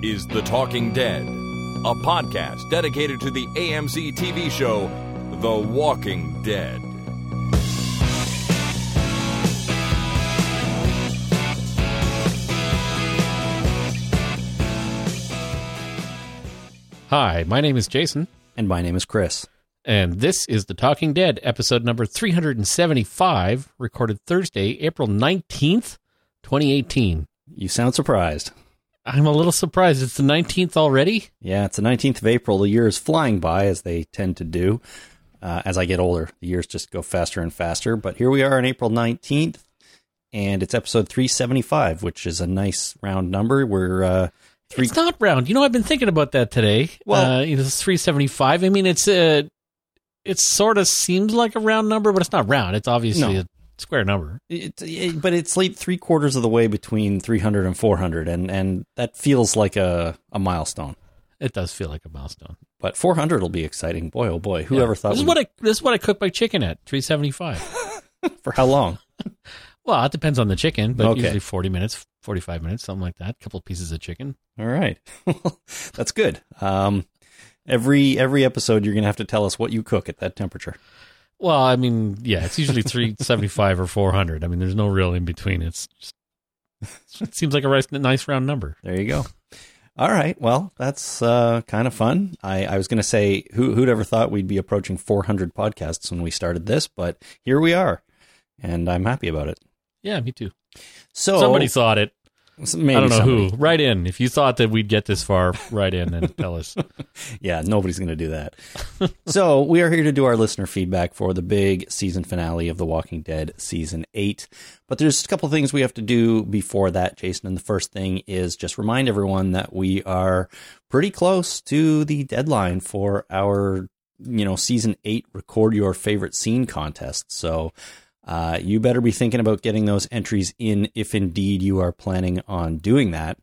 This is The Talking Dead, a podcast dedicated to the AMC TV show The Walking Dead. Hi, my name is Jason, And my name is Chris. and this is The Talking Dead, episode number 375, recorded Thursday, April 19th, 2018. You sound surprised. I'm a little surprised. It's the 19th already? Yeah, it's the 19th of April. The year is flying by, as they tend to do. Uh, as I get older, the years just go faster and faster. But here we are on April 19th, and it's episode 375, which is a nice round number. We're uh, three. It's not round. You know, I've been thinking about that today. Well- uh, it's 375. I mean, it's uh, it sort of seems like a round number, but it's not round. It's obviously No. a square number. It, it, but it's like three quarters of the way between 300 and 400, and, and that feels like a, a milestone. It does feel like a milestone. But 400 will be exciting. Boy, oh boy. Whoever Yeah. thought this is what I this is what I cook my chicken at 375. for how long? Well, it depends on the chicken, but Okay. usually 40 minutes, 45 minutes, something like that. A couple pieces of chicken. All right. That's good. Um, every every episode, you're gonna have to tell us what you cook at that temperature. Well, I mean, yeah, it's usually 375 or 400. I mean, there's no real in between. It's just, it seems like a nice, nice round number. There you go. All right. Well, that's uh, kind of fun. I, I was gonna say who who'd ever thought we'd be approaching 400 podcasts when we started this, but here we are, and I'm happy about it. Yeah, me too. So Somebody thought it. Maybe I don't know somebody. who. Write in. If you thought that we'd get this far, write in and tell us. Yeah, nobody's going to do that. so, we are here to do our listener feedback for the big season finale of The Walking Dead season 8. But there's a couple things we have to do before that, Jason. And the first thing is just remind everyone that we are pretty close to the deadline for our, you know, season 8 record your favorite scene contest. So, uh, you better be thinking about getting those entries in if indeed you are planning on doing that.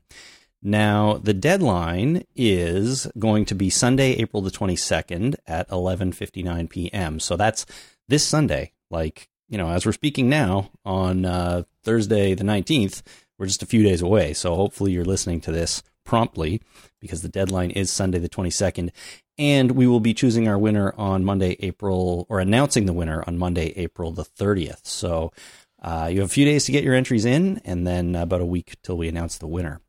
Now, the deadline is going to be Sunday, April the 22nd at 11:59 p.m. So that's this Sunday. Like, you know, as we're speaking now on uh, Thursday the 19th, we're just a few days away. So hopefully you're listening to this promptly because the deadline is Sunday the 22nd and we will be choosing our winner on Monday, April or announcing the winner on Monday, April the 30th. So uh, you have a few days to get your entries in and then about a week till we announce the winner.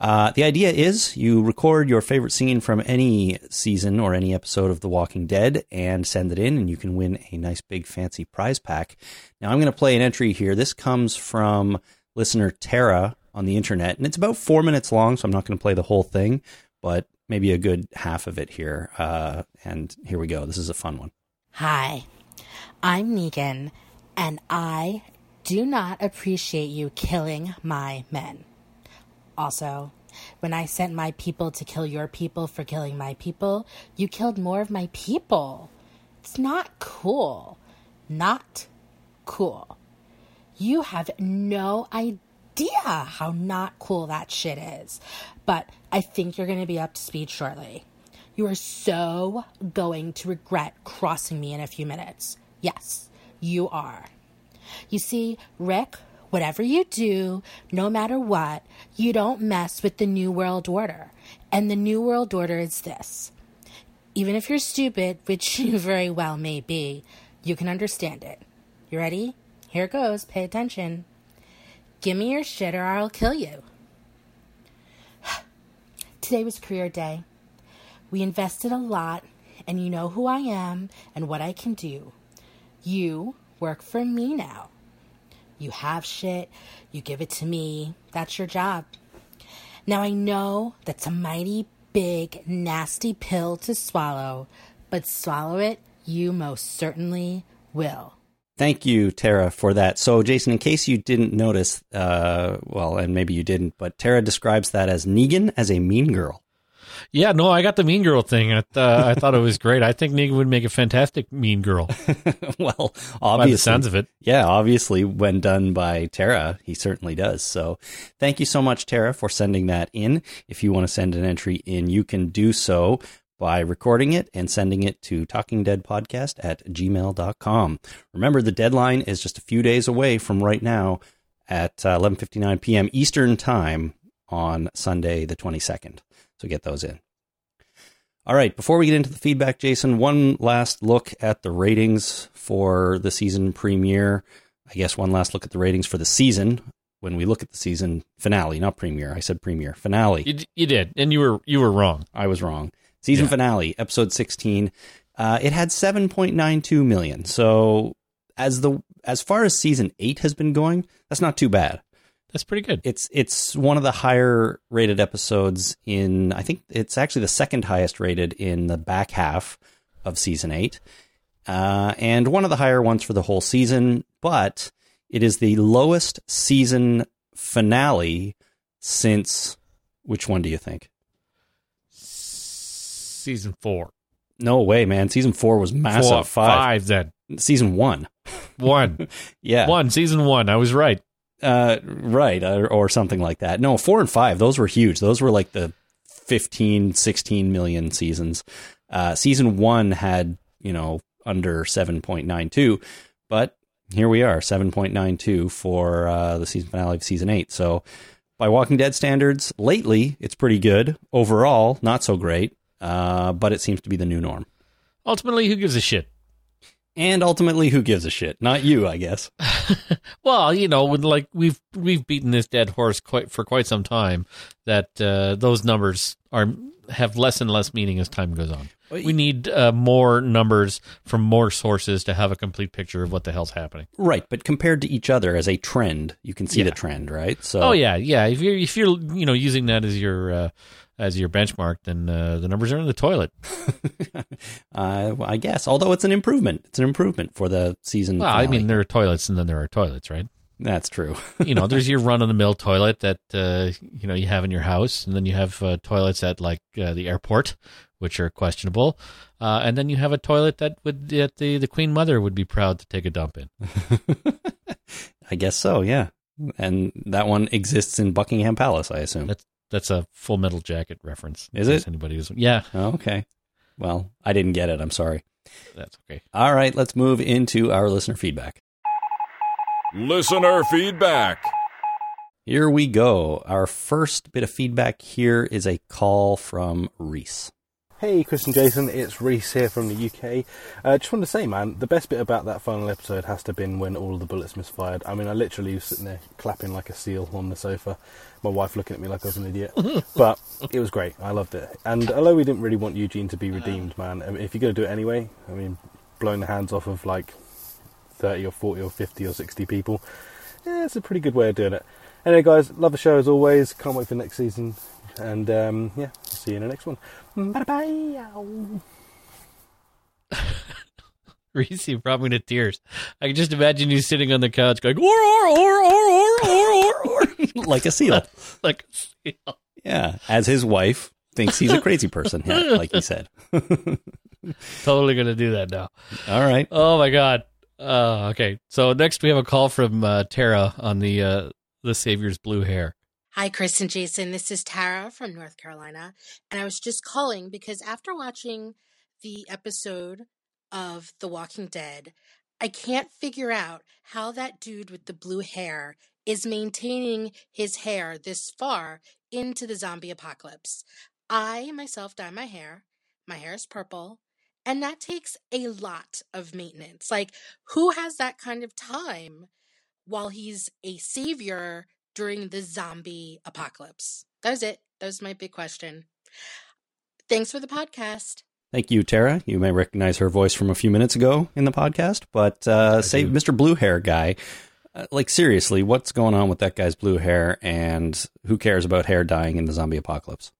Uh, the idea is you record your favorite scene from any season or any episode of The Walking Dead and send it in, and you can win a nice big fancy prize pack. Now, I'm going to play an entry here. This comes from listener Tara on the internet, and it's about four minutes long, so I'm not going to play the whole thing, but maybe a good half of it here. Uh, and here we go. This is a fun one. Hi, I'm Negan, and I do not appreciate you killing my men. Also, when I sent my people to kill your people for killing my people, you killed more of my people. It's not cool. Not cool. You have no idea how not cool that shit is. But I think you're going to be up to speed shortly. You are so going to regret crossing me in a few minutes. Yes, you are. You see, Rick, whatever you do, no matter what, you don't mess with the New World Order. And the New World Order is this. Even if you're stupid, which you very well may be, you can understand it. You ready? Here goes. Pay attention. Give me your shit or I'll kill you. Today was career day. We invested a lot, and you know who I am and what I can do. You work for me now. You have shit, you give it to me. That's your job. Now I know that's a mighty big, nasty pill to swallow, but swallow it you most certainly will. Thank you, Tara, for that. So, Jason, in case you didn't notice, uh, well, and maybe you didn't, but Tara describes that as Negan as a mean girl. Yeah, no, I got the Mean Girl thing. I, uh, I thought it was great. I think Negan would make a fantastic Mean Girl well, by the sounds of it. yeah, obviously, when done by Tara, he certainly does. So, thank you so much, Tara, for sending that in. If you want to send an entry in, you can do so by recording it and sending it to talkingdeadpodcast at gmail.com. Remember, the deadline is just a few days away from right now at uh, 11.59 p.m. Eastern Time on Sunday, the 22nd. So get those in. All right, before we get into the feedback, Jason, one last look at the ratings for the season premiere. I guess one last look at the ratings for the season when we look at the season finale, not premiere. I said premiere finale. You, you did, and you were you were wrong. I was wrong. Season Yeah. finale, episode 16. Uh, it had 7.92 million. So as the as far as season 8 has been going, that's not too bad. That's pretty good. It's it's one of the higher rated episodes in I think it's actually the second highest rated in the back half of season 8. Uh, and one of the higher ones for the whole season, but it is the lowest season finale since which one do you think? Season four, No way, man. Season four was massive. Four, five. five, then Season one. one, Yeah. one. Season one. I was right. Uh, right. Or, or something like that. No, four and five, those were huge. Those were like the 15, 16 million seasons. Uh, season one had, you know, under 7.92, but here we are, 7.92 for uh, the season finale of season eight. So by Walking Dead standards, lately, it's pretty good. Overall, not so great, uh, but it seems to be the new norm. Ultimately, who gives a shit? And ultimately, who gives a shit? Not you, I guess. Well, you know, like we've we've beaten this dead horse quite for quite some time. That uh, those numbers are have less and less meaning as time goes on. We need uh, more numbers from more sources to have a complete picture of what the hell's happening. Right, but compared to each other as a trend, you can see Yeah. the trend, right? So, Oh yeah, yeah. If you're if you're you know using that as your uh, as your benchmark, then uh, the numbers are in the toilet. uh, I guess. Although it's an improvement, it's an improvement for the season. Well, I mean, there are toilets, and then there are toilets, right? that's true. you know, there's your run of the mill toilet that uh, you know you have in your house, and then you have uh, toilets at like uh, the airport, which are questionable, uh, and then you have a toilet that would that the the Queen Mother would be proud to take a dump in. I guess so. Yeah, and that one exists in Buckingham Palace, I assume. That's that's a Full Metal Jacket reference. Is it? Anybody who's yeah, Oh, okay. Well, I didn't get it. I'm sorry. that's okay. All right, let's move into our listener feedback. Listener feedback. Here we go. Our first bit of feedback here is a call from Reese. Hey, Chris and Jason, it's Reese here from the UK. Uh, just wanted to say, man, the best bit about that final episode has to have been when all of the bullets misfired. I mean, I literally was sitting there clapping like a seal on the sofa, my wife looking at me like I was an idiot. but it was great. I loved it. And although we didn't really want Eugene to be redeemed, man, I mean, if you're going to do it anyway, I mean, blowing the hands off of like 30 or 40 or 50 or 60 people, yeah, it's a pretty good way of doing it. Anyway, guys, love the show as always. Can't wait for next season. And um, yeah, see you in the next one. Reese brought me to tears. I can just imagine you sitting on the couch going, or, or, or, or, or, or, or. like a seal. like a seal. Yeah. As his wife thinks he's a crazy person, yeah, like he said. totally going to do that now. All right. Oh, my God. Uh, okay. So next we have a call from uh, Tara on the, uh, the Savior's blue hair. Hi, Chris and Jason. This is Tara from North Carolina. And I was just calling because after watching the episode of The Walking Dead, I can't figure out how that dude with the blue hair is maintaining his hair this far into the zombie apocalypse. I myself dye my hair, my hair is purple, and that takes a lot of maintenance. Like, who has that kind of time while he's a savior during the zombie apocalypse? That was it. That was my big question. Thanks for the podcast. Thank you, Tara. You may recognize her voice from a few minutes ago in the podcast, but uh, say, Mr. Blue Hair guy, uh, like seriously, what's going on with that guy's blue hair, and who cares about hair dyeing in the zombie apocalypse?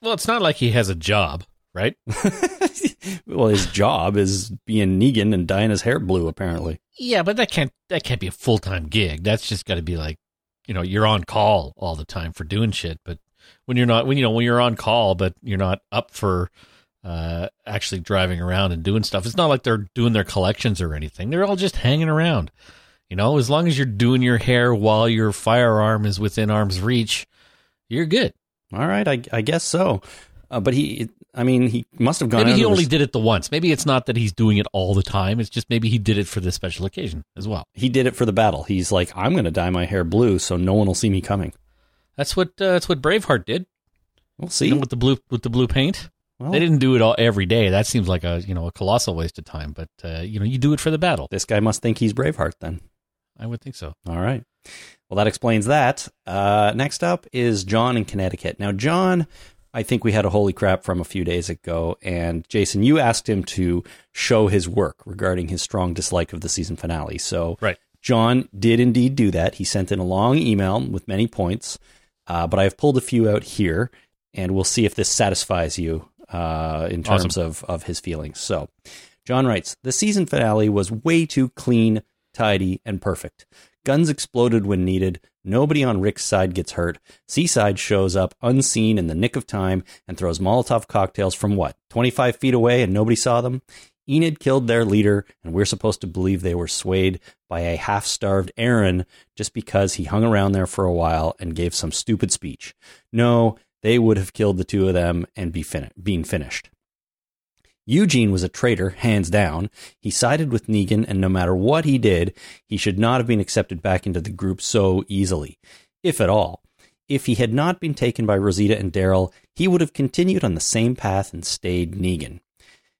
Well, it's not like he has a job, right? well, his job is being Negan and dyeing his hair blue, apparently. Yeah, but that can't that can't be a full time gig. That's just got to be like, you know, you're on call all the time for doing shit. But when you're not, when you know, when you're on call, but you're not up for uh, actually driving around and doing stuff. It's not like they're doing their collections or anything. They're all just hanging around. You know, as long as you're doing your hair while your firearm is within arm's reach, you're good. All right, I, I guess so. Uh, but he, I mean, he must have gone. Maybe he only his- did it the once. Maybe it's not that he's doing it all the time. It's just maybe he did it for this special occasion as well. He did it for the battle. He's like, I'm going to dye my hair blue so no one will see me coming. That's what uh, that's what Braveheart did. We'll see. You know, with the blue with the blue paint. Well, They didn't do it all every day. That seems like a you know a colossal waste of time. But uh, you know you do it for the battle. this guy must think he's Braveheart then. I would think so. All right. Well, that explains that. Uh, next up is John in Connecticut. Now, John, I think we had a holy crap from a few days ago, and Jason, you asked him to show his work regarding his strong dislike of the season finale. So, Right. John did indeed do that. He sent in a long email with many points, uh, but I've pulled a few out here, and we'll see if this satisfies you uh, in terms of, of his feelings. So, John writes The season finale was way too clean, tidy, and perfect. Guns exploded when needed. Nobody on Rick's side gets hurt. Seaside shows up unseen in the nick of time and throws Molotov cocktails from what, 25 feet away and nobody saw them? Enid killed their leader, and we're supposed to believe they were swayed by a half starved Aaron just because he hung around there for a while and gave some stupid speech. No, they would have killed the two of them and be fin- been finished. Eugene was a traitor, hands down. He sided with Negan, and no matter what he did, he should not have been accepted back into the group so easily, if at all. If he had not been taken by Rosita and Daryl, he would have continued on the same path and stayed Negan.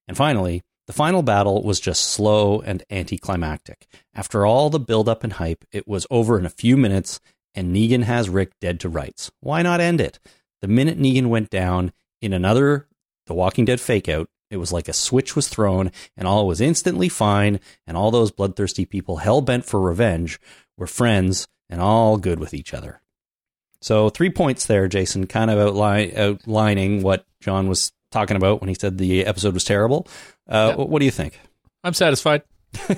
And finally, the final battle was just slow and anticlimactic. After all the build-up and hype, it was over in a few minutes, and Negan has Rick dead to rights. Why not end it? The minute Negan went down in another The Walking Dead fake out, it was like a switch was thrown, and all was instantly fine, and all those bloodthirsty people hell bent for revenge were friends and all good with each other. So, three points there, Jason, kind of outline, outlining what John was talking about when he said the episode was terrible. Uh, Yeah. What do you think? I'm satisfied.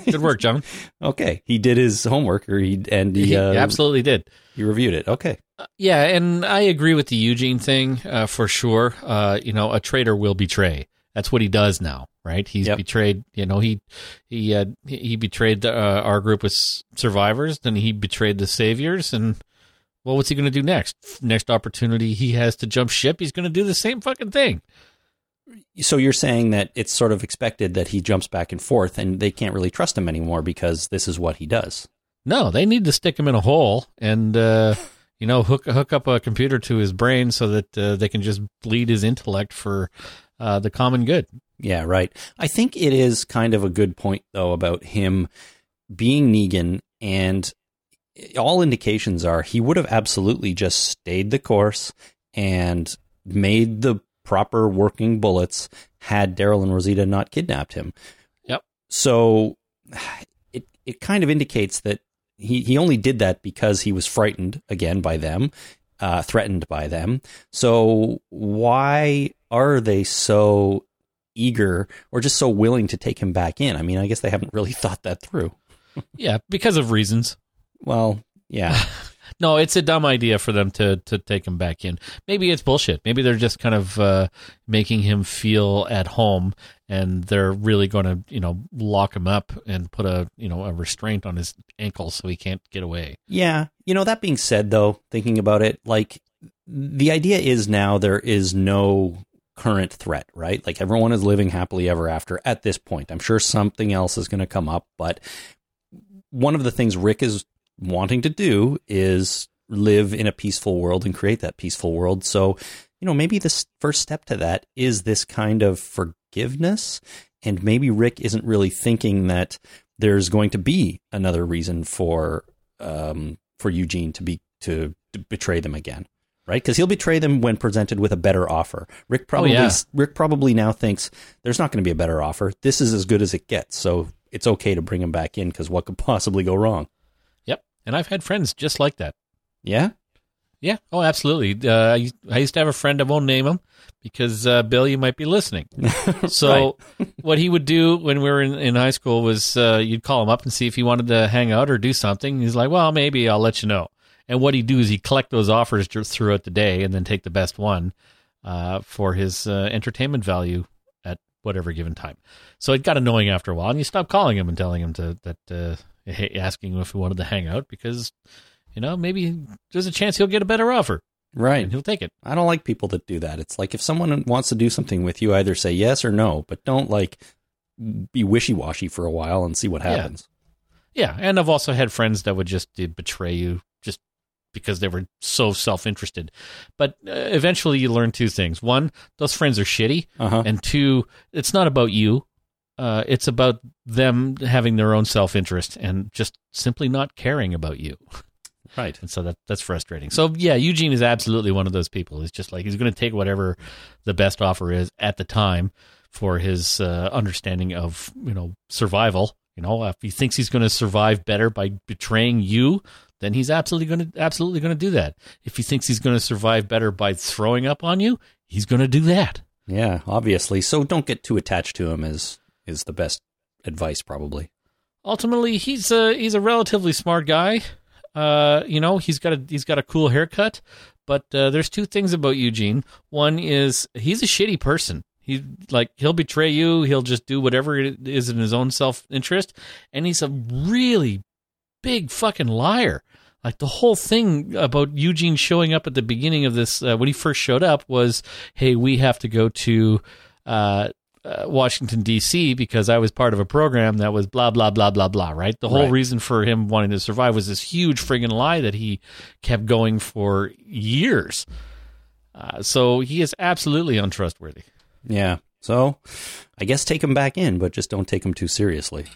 Good work, John. Okay, he did his homework, or he and he, He uh, absolutely did. he reviewed it. Okay, Yeah, and I agree with the Eugene thing uh, for sure. Uh, you know, a traitor will betray. That's what he does now, right? He's Yep. betrayed. You know, he he uh, he betrayed the, uh, our group s- survivors. Then he betrayed the saviors, and well, what's he going to do next? Next opportunity he has to jump ship, he's going to do the same fucking thing. so you're saying that it's sort of expected that he jumps back and forth, and they can't really trust him anymore because this is what he does. No, they need to stick him in a hole and uh, you know hook hook up a computer to his brain so that uh, they can just bleed his intellect for uh, the common good. Yeah, right. I think it is kind of a good point though about him being Negan and all indications are he would have absolutely just stayed the course and made the proper working bullets had Daryl and Rosita not kidnapped him. Yep. So it it kind of indicates that he, he only did that because he was frightened again by them, uh, threatened by them. So why are they so eager or just so willing to take him back in? I mean, I guess they haven't really thought that through. Yeah, because of reasons. Well, yeah. No, it's a dumb idea for them to to take him back in. Maybe it's bullshit. Maybe they're just kind of uh, making him feel at home, and they're really going to, you know, lock him up and put a, you know, a restraint on his ankle so he can't get away. Yeah. You know, that being said, though, thinking about it, like the idea is now there is no current threat, right? Like everyone is living happily ever after at this point. I'm sure something else is going to come up, but one of the things Rick is wanting to do is live in a peaceful world and create that peaceful world. So, you know, maybe the first step to that is this kind of forgiveness. And maybe Rick isn't really thinking that there's going to be another reason for um, for Eugene to be to, to betray them again, right? Because he'll betray them when presented with a better offer. Rick probably yeah. Rick probably now thinks there's not going to be a better offer. This is as good as it gets, so it's okay to bring him back in because what could possibly go wrong? Yep. And I've had friends just like that. Yeah, Yeah. Oh, absolutely. Uh, I, used, I used to have a friend. I won't name him because uh, Bill, you might be listening. So, what he would do when we were in, in high school was uh, you'd call him up and see if he wanted to hang out or do something. He's like, "Well, maybe I'll let you know." And what he'd do is he'd collect those offers throughout the day and then take the best one uh, for his uh, entertainment value at whatever given time. So it got annoying after a while, and you stop calling him and telling him to that uh, asking him if he wanted to hang out because you know maybe there's a chance he'll get a better offer right. and he'll take it. I don't like people that do that. It's like if someone wants to do something with you, either say yes or no, but don't like be wishy washy for a while and see what happens. Yeah, and I've also had friends that would just uh, betray you because they were so self interested. But uh, eventually, you learn two things: one, those friends are shitty, Uh-huh. and two, it's not about you. Uh, it's about them having their own self interest and just simply not caring about you. Right. And so that that's frustrating. So yeah, Eugene is absolutely one of those people. He's just like he's going to take whatever the best offer is at the time for his uh, understanding of you know survival. You know, if he thinks he's going to survive better by betraying you, then he's absolutely going to absolutely going to do that. If he thinks he's going to survive better by throwing up on you, he's going to do that. Yeah, obviously. So don't get too attached to him is is the best advice probably. ultimately he's a he's a relatively smart guy. Uh, you know, he's got a he's got a cool haircut, but uh, there's two things about Eugene. One is he's a shitty person. He like he'll betray you. He'll just do whatever it is in his own self interest, and he's a really big fucking liar. Like the whole thing about Eugene showing up at the beginning of this uh, when he first showed up was, "Hey, we have to go to uh, uh, Washington D.C. because I was part of a program that was blah blah blah blah blah." Right. The whole Right. reason for him wanting to survive was this huge friggin' lie that he kept going for years. Uh, so he is absolutely untrustworthy. Yeah. So I guess take him back in, but just don't take him too seriously.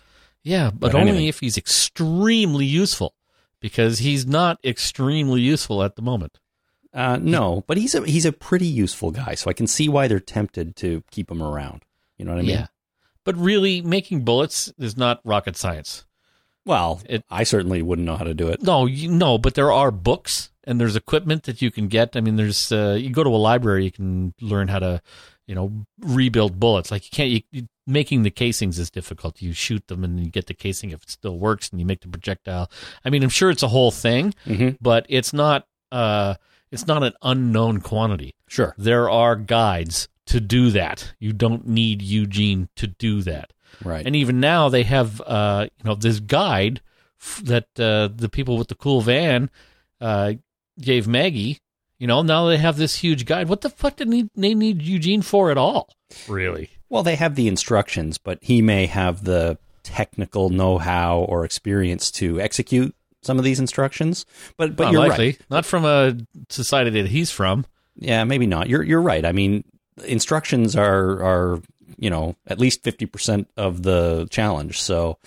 Yeah, but, But only anyway. if he's extremely useful, because he's not extremely useful at the moment. Uh, no, but he's a he's a pretty useful guy, so I can see why they're tempted to keep him around. You know what I mean? Yeah, but really, making bullets is not rocket science. Well, It- I certainly wouldn't know how to do it. No, you, no, but there are books and there's equipment that you can get. I mean, there's uh, you go to a library, you can learn how to, you know, rebuild bullets. Like you can't. You, you, making the casings is difficult. You shoot them and you get the casing if it still works, and you make the projectile. I mean, I'm sure it's a whole thing, Mhm. but it's not. Uh, it's not an unknown quantity. Sure. There are guides to do that. You don't need Eugene to do that. Right. And even now they have uh, you know this guide f- that uh, the people with the cool van uh, gave Maggie. You know now they have this huge guide. What the fuck did they they need Eugene for at all? Really? Well, they have the instructions, but he may have the technical know-how or experience to execute some of these instructions. But but Not you're right. Not from a society that he's from. Yeah, maybe not. You're you're right. I mean, instructions are are you know at least fifty percent of the challenge. So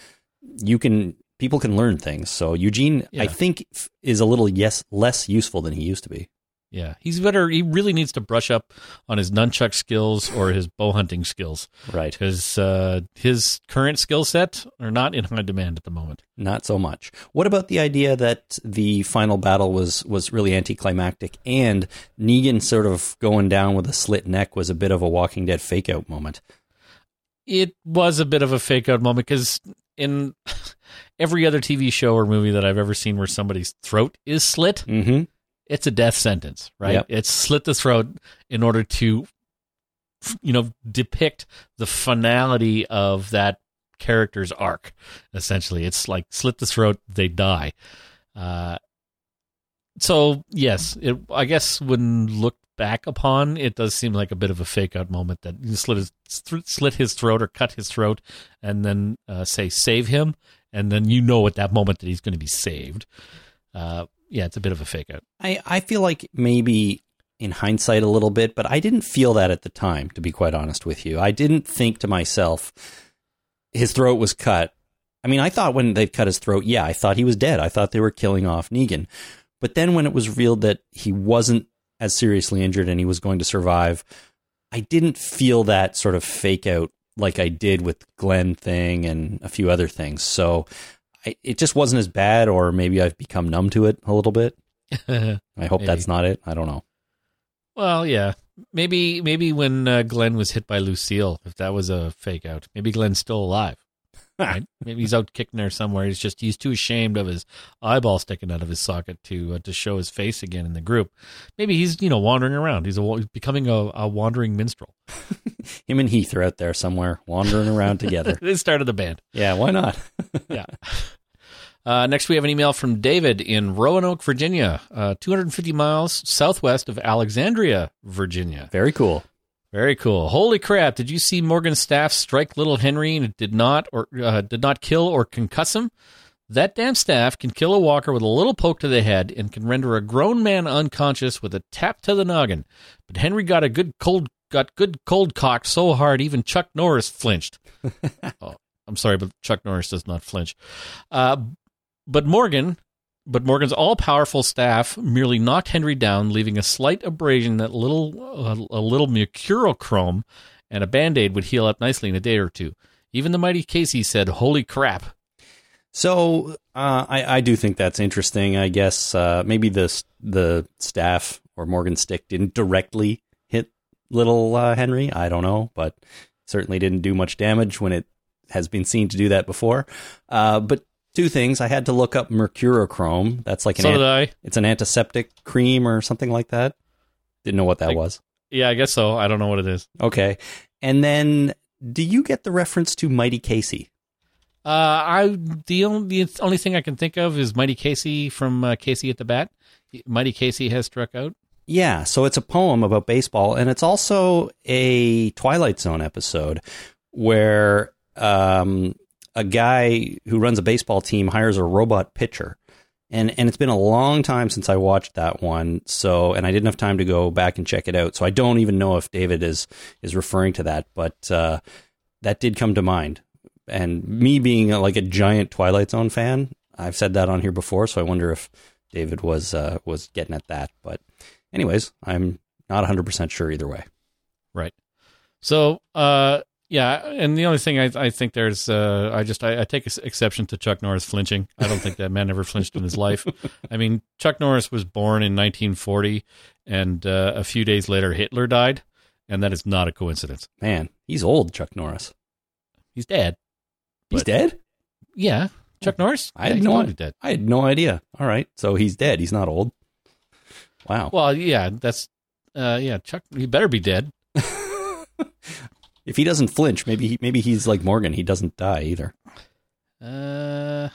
you can people can learn things. So Eugene, Yeah. I think, is a little yes less useful than he used to be. Yeah, he's better. He really needs to brush up on his nunchuck skills or his bow hunting skills Right. because uh, his current skill set are not in high demand at the moment. Not so much. What about the idea that the final battle was was really anticlimactic and Negan sort of going down with a slit neck was a bit of a Walking Dead fake out moment? it was a bit of a fake out moment because in every other TV show or movie that I've ever seen where somebody's throat is slit, Mm-hmm. It's a death sentence, right? Yep. It's slit the throat in order to, you know, depict the finality of that character's arc. Essentially, it's like slit the throat, they die. Uh, so yes, it, I guess when looked back upon, it does seem like a bit of a fake out moment that you slit his slit his throat or cut his throat, and then uh, say save him, and then you know at that moment that he's going to be saved. Uh, yeah, it's a bit of a fake out. I, I feel like maybe in hindsight a little bit, but I didn't feel that at the time, to be quite honest with you. I didn't think to myself, his throat was cut. I mean, I thought when they cut his throat, yeah, I thought he was dead. I thought they were killing off Negan. But then when it was revealed that he wasn't as seriously injured and he was going to survive, I didn't feel that sort of fake out like I did with Glenn thing and a few other things. So I, it just wasn't as bad, or maybe I've become numb to it a little bit. I hope Maybe. that's not it. I don't know. Well, yeah. Maybe maybe when uh, Glenn was hit by Lucille, if that was a fake out, maybe Glenn's still alive. Right? maybe he's out kicking her somewhere. He's just he's too ashamed of his eyeball sticking out of his socket to uh, to show his face again in the group. Maybe he's you know wandering around. He's a wa- becoming a, a wandering minstrel. Him and Heath are out there somewhere wandering around together. they started the band. Yeah, why not? yeah. Uh, next, we have an email from David in Roanoke, Virginia, uh, 250 miles southwest of Alexandria, Virginia. Very cool. Very cool. Holy crap! Did you see Morgan Staff strike little Henry and it did not or uh, did not kill or concuss him? That damn staff can kill a walker with a little poke to the head and can render a grown man unconscious with a tap to the noggin. But Henry got a good cold got good cold cock so hard even Chuck Norris flinched. oh, I'm sorry, but Chuck Norris does not flinch. Uh, but Morgan, but Morgan's all-powerful staff merely knocked Henry down, leaving a slight abrasion that little uh, a little mercurochrome and a band-aid would heal up nicely in a day or two. Even the mighty Casey said, "Holy crap!" So uh, I, I do think that's interesting. I guess uh, maybe the the staff or Morgan stick didn't directly hit little uh, Henry. I don't know, but certainly didn't do much damage when it has been seen to do that before. Uh, but two things. I had to look up mercurochrome. That's like an So an- I. it's an antiseptic cream or something like that. Didn't know what that was. Yeah, I guess so. I don't know what it is. Okay. And then do you get the reference to Mighty Casey? Uh, I the only the only thing I can think of is Mighty Casey from uh, Casey at the Bat. Mighty Casey has struck out. Yeah, so it's a poem about baseball, and it's also a Twilight Zone episode where um, a guy who runs a baseball team hires a robot pitcher. And and it's been a long time since I watched that one, so and I didn't have time to go back and check it out. So I don't even know if David is is referring to that, but uh, that did come to mind. And me being like a giant Twilight Zone fan, I've said that on here before, so I wonder if David was uh, was getting at that. But anyways, I'm not 100% sure either way. Right. So, uh, yeah, and the only thing I, I think there's, uh, I just I, I take exception to Chuck Norris flinching. I don't think that man ever flinched in his life. I mean, Chuck Norris was born in 1940, and uh, a few days later Hitler died, and that is not a coincidence. Man, he's old, Chuck Norris. He's dead. He's dead? Yeah, Chuck Norris. I Yeah, had no idea. dead. I had no idea. All right. So he's dead. He's not old. Wow. Well, yeah, that's, uh, yeah, Chuck. He better be dead. if he doesn't flinch, maybe he, maybe he's like Morgan. He doesn't die either. Uh,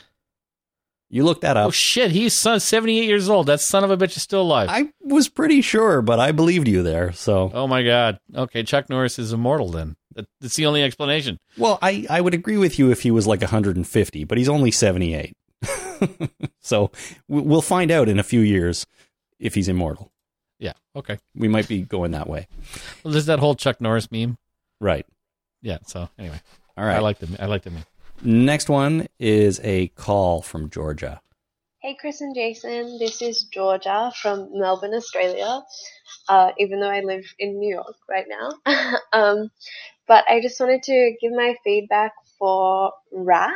You look that up. oh shit, he's son, 78 years old. That son of a bitch is still alive. I was pretty sure, but I believed you there. So, Oh my God. Okay, Chuck Norris is immortal then. That, that's the only explanation. well, I, I would agree with you if he was like 150, but he's only 78. so we- we'll find out in a few years if he's immortal. Yeah. Okay. We might be going that way. Well, there's that whole Chuck Norris meme. Right. Yeah. So anyway, All right. I like the I like the meme. Next one is a call from Georgia. Hey, Chris and Jason. This is Georgia from Melbourne, Australia. Uh, even though I live in New York right now, um, but I just wanted to give my feedback for Wrath.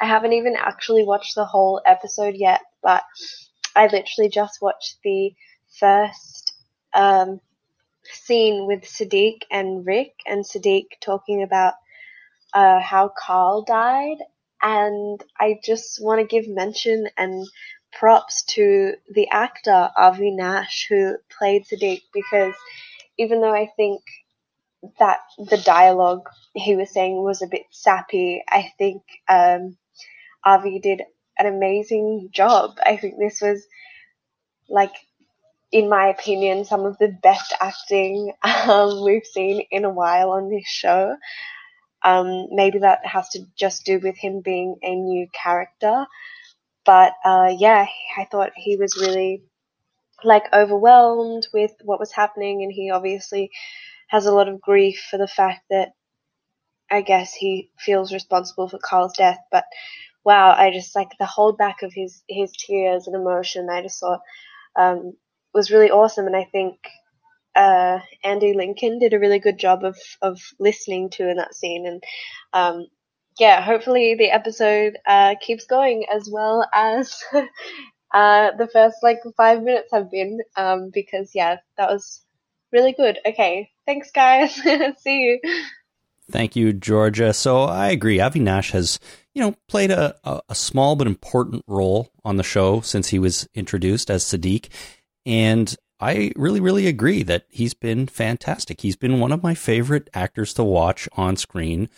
I haven't even actually watched the whole episode yet, but I literally just watched the first um, scene with Siddiq and Rick, and Siddiq talking about uh, how Carl died and I just want to give mention and props to the actor Avi Nash who played Siddiq because even though I think that the dialogue he was saying was a bit sappy, I think um, Avi did an amazing job. I think this was like in my opinion, some of the best acting um, we've seen in a while on this show. Um, maybe that has to just do with him being a new character. But uh, yeah, I thought he was really like overwhelmed with what was happening, and he obviously has a lot of grief for the fact that I guess he feels responsible for Carl's death. But wow, I just like the hold back of his his tears and emotion. I just thought um, was really awesome, and I think uh, Andy Lincoln did a really good job of of listening to in that scene, and um, yeah, hopefully the episode uh, keeps going as well as uh, the first like five minutes have been, um, because yeah, that was really good. Okay, thanks guys, see you. Thank you, Georgia. So I agree. Avi Nash has, you know, played a, a, a small but important role on the show since he was introduced as Siddiq. And I really, really agree that he's been fantastic. He's been one of my favorite actors to watch on screen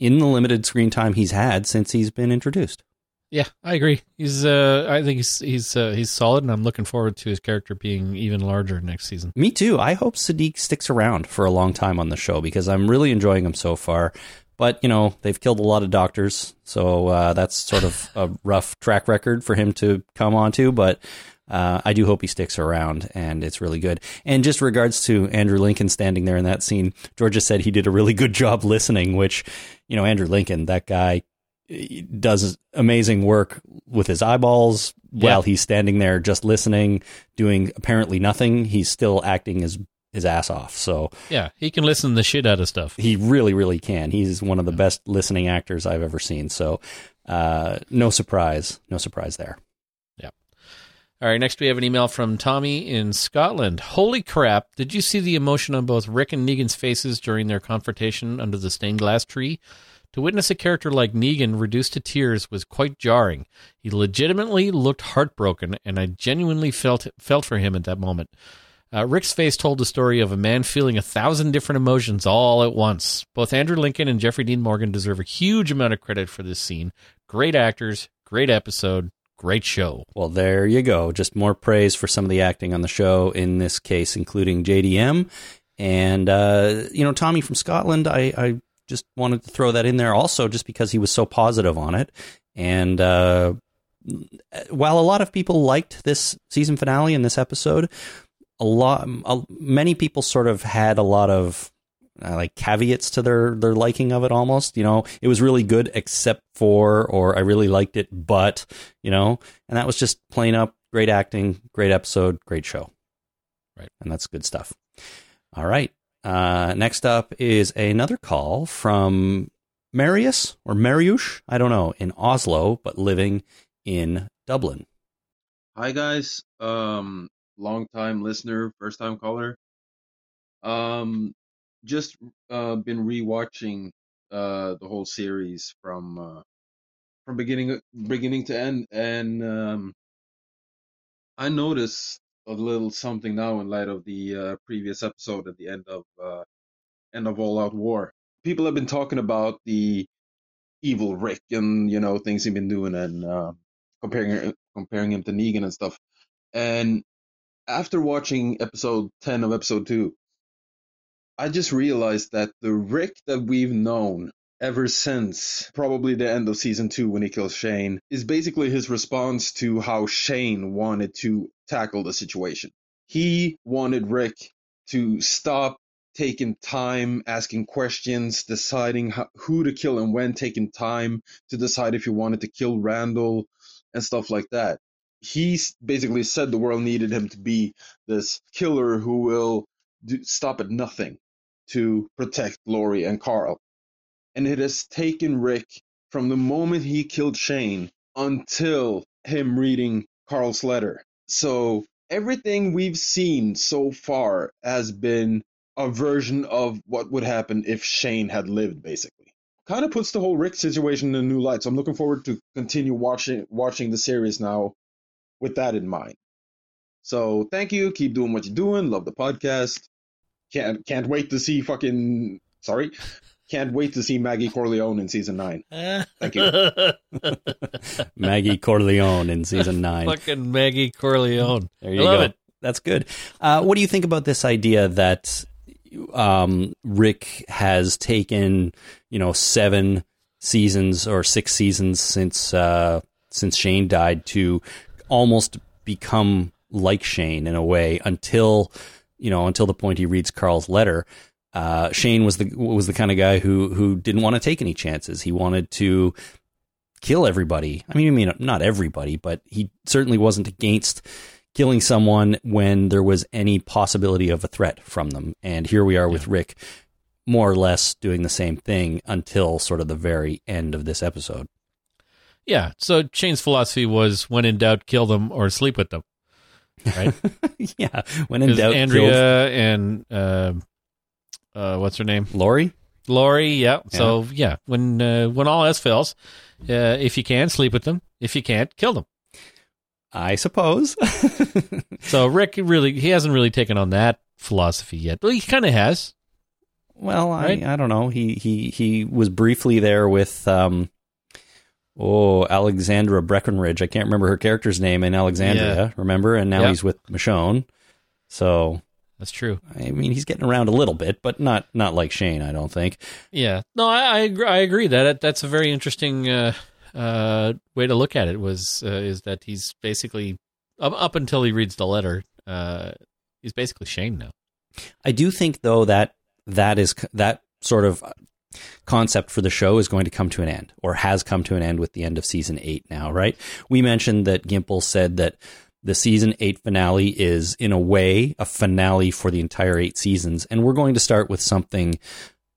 in the limited screen time he's had since he's been introduced. Yeah, I agree. He's uh I think he's he's uh, he's solid and I'm looking forward to his character being even larger next season. Me too. I hope Siddiq sticks around for a long time on the show because I'm really enjoying him so far. But you know they've killed a lot of doctors, so uh, that's sort of a rough track record for him to come onto. But uh, I do hope he sticks around, and it's really good. And just regards to Andrew Lincoln standing there in that scene, Georgia said he did a really good job listening. Which, you know, Andrew Lincoln, that guy does amazing work with his eyeballs Yeah. while he's standing there just listening, doing apparently nothing. He's still acting his his ass off. So Yeah, he can listen the shit out of stuff. he really, really can. He's one of the best listening actors I've ever seen. So uh, no surprise, no surprise there. All right, next we have an email from Tommy in Scotland. Holy crap, did you see the emotion on both Rick and Negan's faces during their confrontation under the stained glass tree? To witness a character like Negan reduced to tears was quite jarring. He legitimately looked heartbroken, and I genuinely felt felt for him at that moment. Uh, Rick's face told the story of a man feeling a thousand different emotions all at once. Both Andrew Lincoln and Jeffrey Dean Morgan deserve a huge amount of credit for this scene. Great actors, great episode, great show. Well, there you go. Just more praise for some of the acting on the show, in this case, including JDM. And, uh, you know, Tommy from Scotland, I, I just wanted to throw that in there also just because he was so positive on it. And uh, while a lot of people liked this season finale and this episode, a lot, a, many people sort of had a lot of uh, like caveats to their their liking of it almost you know? It was really good except for or i really liked it but you know? And that was just plain up great acting great episode great show. Right. and that's good stuff. All right. Uh next up is another call from marius or mariusz i don't know in oslo but living in dublin. Hi guys, um, long time listener, first time caller. Um, just uh, been rewatching uh the whole series from uh, from beginning beginning to end, and um, I noticed a little something now in light of the uh, previous episode at the end of uh, end of All Out War. People have been talking about the evil Rick and you know things he's been doing and uh, comparing comparing him to Negan and stuff. And after watching episode 10 of episode 2, I just realized that the Rick that we've known ever since probably the end of season 2 when he kills Shane is basically his response to how Shane wanted to tackle the situation. He wanted Rick to stop taking time asking questions, deciding who to kill and when, taking time to decide if he wanted to kill Randall and stuff like that. He basically said the world needed him to be this killer who will do, stop at nothing to protect Lori and Carl. And it has taken Rick from the moment he killed Shane until him reading Carl's letter. So everything we've seen so far has been a version of what would happen if Shane had lived, basically. Kind of puts the whole Rick situation in a new light. So I'm looking forward to continue watching watching the series now with that in mind. So thank you. Keep doing what you're doing. Love the podcast. Can't can't wait to see fucking sorry. Can't wait to see Maggie Corleone in season nine. Thank you. maggie corleone in season 9 Fucking Maggie Corleone. There I love go. it. That's good. Uh, what do you think about this idea that um, Rick has taken, you know, seven seasons or six seasons since uh, since Shane died to almost become like Shane in a way until you know until the point he reads Carl's letter. Uh, Shane was the was the kind of guy who who didn't want to take any chances. He wanted to kill everybody. I mean, I mean not everybody, but he certainly wasn't against killing someone when there was any possibility of a threat from them. And here we are with Rick, more or less doing the same thing until sort of the very end of this episode. Yeah. So Shane's philosophy was when in doubt, kill them or sleep with them. Right? yeah, when in doubt, Andrea killed and uh, uh, what's her name? Lori. Lori. Yeah. So yeah, when uh, when all else fails, uh, if you can, sleep with them. If you can't, kill them. I suppose. So Rick really he hasn't really taken on that philosophy yet. Well, he kind of has. well, Right? I, I don't know. He he he was briefly there with um oh Alexandra Breckenridge. I can't remember her character's name in Alexandria. Yeah. Remember? And now Yeah. he's with Michonne. So That's true. I mean, he's getting around a little bit, but not not like Shane. I don't think. Yeah. No, I I agree, I agree that that's a very interesting uh, uh, way to look at it. Was uh, is that he's basically up, up until he reads the letter, uh, he's basically Shane now. I do think though that that is that sort of concept for the show is going to come to an end or has come to an end with the end of season 8 now, right? We mentioned that Gimple said that the season 8 finale is in a way a finale for the entire 8 seasons and we're going to start with something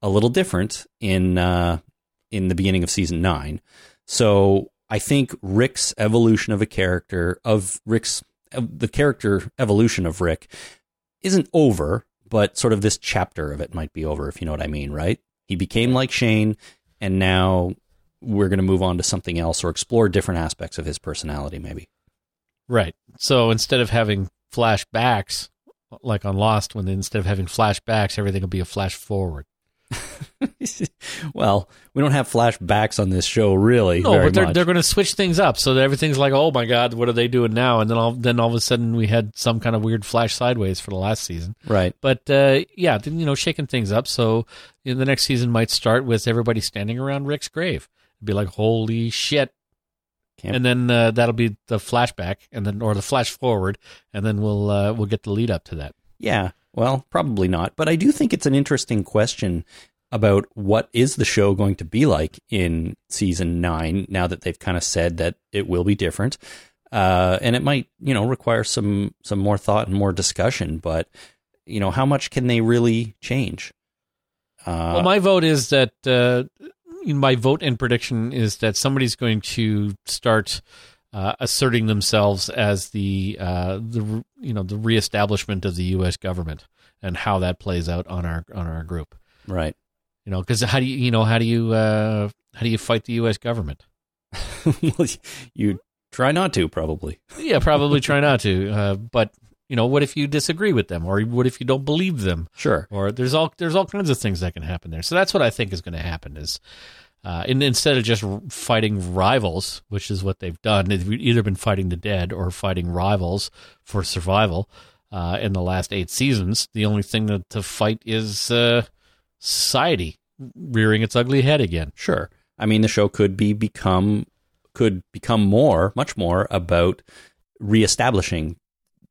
a little different in uh in the beginning of season 9. So I think Rick's evolution of a character of Rick's the character evolution of Rick isn't over, but sort of this chapter of it might be over, if you know what I mean, right? He became like Shane, and now we're going to move on to something else or explore different aspects of his personality, maybe. Right. So instead of having flashbacks, like on Lost, when instead of having flashbacks, everything will be a flash forward. well, we don't have flashbacks on this show, really. No, but they're much. they're going to switch things up so that everything's like, oh my god, what are they doing now? And then all then all of a sudden we had some kind of weird flash sideways for the last season, right? But uh, yeah, then, you know, shaking things up. So you know, the next season might start with everybody standing around Rick's grave. It'd be like, holy shit. Can't. And then uh, that'll be the flashback, and then or the flash forward, and then we'll uh, we'll get the lead up to that. Yeah, well, probably not. But I do think it's an interesting question about what is the show going to be like in season nine now that they've kind of said that it will be different. Uh, and it might, you know, require some some more thought and more discussion. But you know, how much can they really change? Uh, well, my vote is that uh, my vote and prediction is that somebody's going to start uh, asserting themselves as the uh, the you know the reestablishment of the U.S. government and how that plays out on our on our group. Right. You know, because how do you, you know, how do you, uh, how do you fight the U.S. government? well, you try not to, probably. yeah, probably try not to. Uh, but you know, what if you disagree with them, or what if you don't believe them? Sure. Or there's all there's all kinds of things that can happen there. So that's what I think is going to happen. Is uh, and instead of just fighting rivals, which is what they've done, they've either been fighting the dead or fighting rivals for survival. Uh, in the last eight seasons, the only thing that to fight is uh, society rearing its ugly head again. Sure. I mean, the show could be become could become more, much more about reestablishing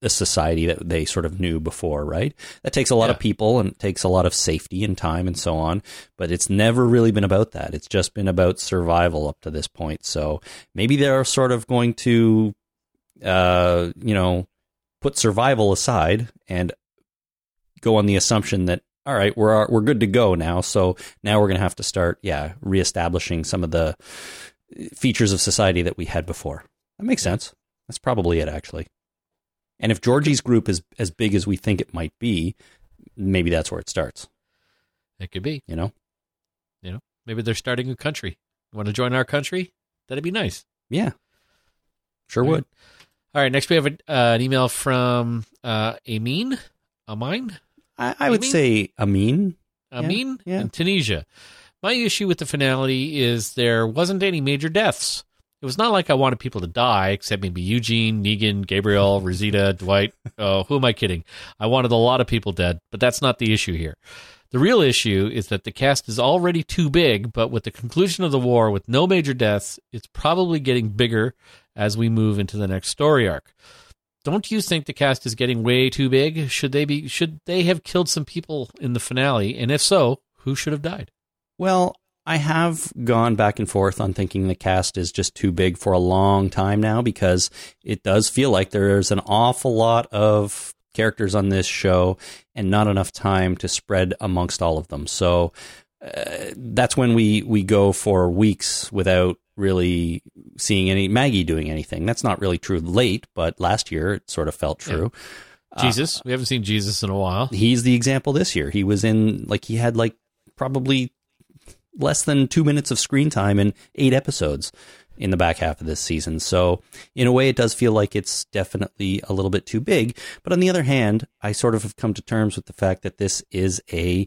the society that they sort of knew before, right? That takes a lot yeah. of people and takes a lot of safety and time and so on, but it's never really been about that. It's just been about survival up to this point. So maybe they're sort of going to, uh, you know, put survival aside and go on the assumption that all right, we're we're good to go now. So now we're going to have to start, yeah, reestablishing some of the features of society that we had before. That makes sense. That's probably it, actually. And if Georgie's group is as big as we think it might be, maybe that's where it starts. It could be. You know? You know, maybe they're starting a country. You want to join our country? That'd be nice. Yeah. Sure All would. Right. All right. Next, we have a, uh, an email from uh, Amin. Amine? I, I would say Amin. Amin yeah, yeah. in Tunisia. My issue with the finale is there wasn't any major deaths. It was not like I wanted people to die, except maybe Eugene, Negan, Gabriel, Rosita, Dwight. Oh, who am I kidding? I wanted a lot of people dead, but that's not the issue here. The real issue is that the cast is already too big, but with the conclusion of the war with no major deaths, it's probably getting bigger as we move into the next story arc don't you think the cast is getting way too big? Should they be should they have killed some people in the finale? And if so, who should have died? Well, I have gone back and forth on thinking the cast is just too big for a long time now because it does feel like there's an awful lot of characters on this show and not enough time to spread amongst all of them. So uh, that's when we we go for weeks without really seeing any Maggie doing anything. That's not really true late, but last year it sort of felt true. Yeah. Jesus, uh, we haven't seen Jesus in a while. He's the example this year. He was in like he had like probably less than 2 minutes of screen time in 8 episodes in the back half of this season. So, in a way it does feel like it's definitely a little bit too big, but on the other hand, I sort of have come to terms with the fact that this is a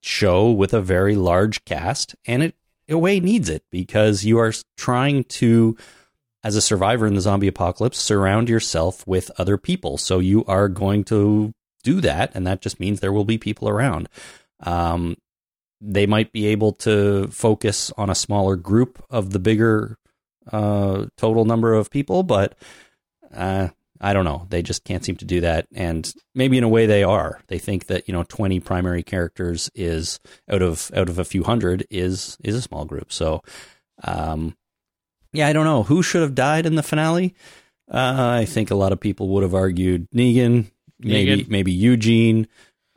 show with a very large cast and it in a way needs it because you are trying to as a survivor in the zombie apocalypse surround yourself with other people so you are going to do that, and that just means there will be people around. Um, they might be able to focus on a smaller group of the bigger uh, total number of people, but uh, I don't know. They just can't seem to do that. And maybe in a way they are. They think that you know twenty primary characters is out of out of a few hundred is is a small group. So, um, yeah, I don't know who should have died in the finale. Uh, I think a lot of people would have argued Negan, maybe maybe Eugene,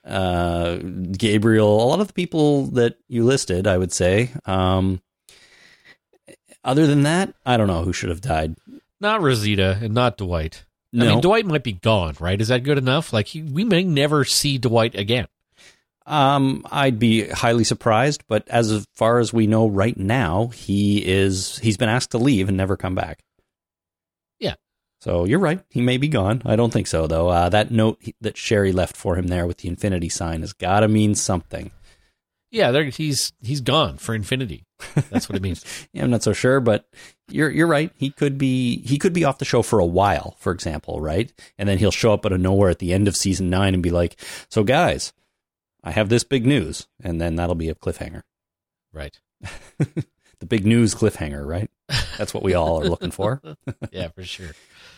uh, Gabriel. A lot of the people that you listed, I would say. Um, other than that, I don't know who should have died. Not Rosita and not Dwight. No, I mean, Dwight might be gone, right? Is that good enough? Like, he, we may never see Dwight again. Um, I'd be highly surprised, but as far as we know right now, he is he's been asked to leave and never come back. So you're right. He may be gone. I don't think so though. Uh, that note that Sherry left for him there with the infinity sign has got to mean something. Yeah, he's he's gone for infinity. That's what it means. Yeah, I'm not so sure, but you're you're right. He could be he could be off the show for a while, for example, right? And then he'll show up out of nowhere at the end of season nine and be like, "So guys, I have this big news," and then that'll be a cliffhanger. right. the big news cliffhanger, right? That's what we all are looking for. Yeah, for sure.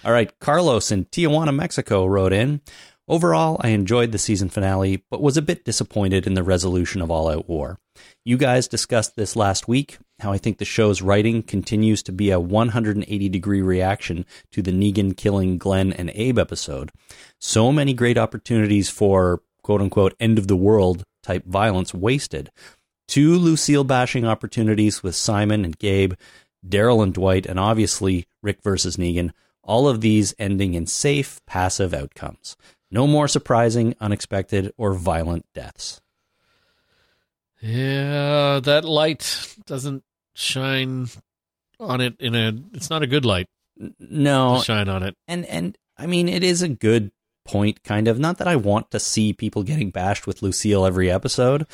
All right, Carlos in Tijuana, Mexico wrote in. Overall, I enjoyed the season finale, but was a bit disappointed in the resolution of All Out War. You guys discussed this last week, how I think the show's writing continues to be a 180 degree reaction to the Negan killing Glenn and Abe episode. So many great opportunities for quote unquote end of the world type violence wasted. Two Lucille bashing opportunities with Simon and Gabe, Daryl and Dwight, and obviously Rick versus Negan, all of these ending in safe, passive outcomes. No more surprising, unexpected, or violent deaths. Yeah, that light doesn't shine on it in a. It's not a good light No, shine on it. and and I mean it is a good point, kind of. Not that I want to see people getting bashed with Lucille every episode,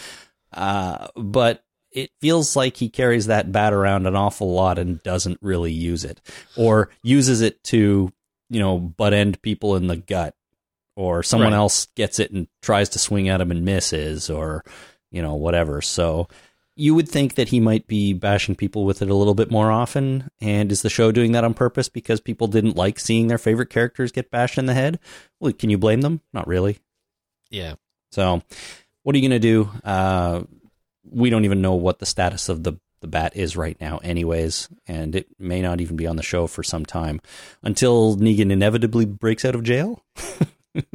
uh, but it feels like he carries that bat around an awful lot and doesn't really use it, or uses it to you know butt end people in the gut, or someone Right. else gets it and tries to swing at him and misses, or you know whatever. So. You would think that he might be bashing people with it a little bit more often. And is the show doing that on purpose because people didn't like seeing their favorite characters get bashed in the head? Well, can you blame them? Not really. Yeah. So, what are you going to do? Uh, we don't even know what the status of the the bat is right now, anyways, and it may not even be on the show for some time until Negan inevitably breaks out of jail.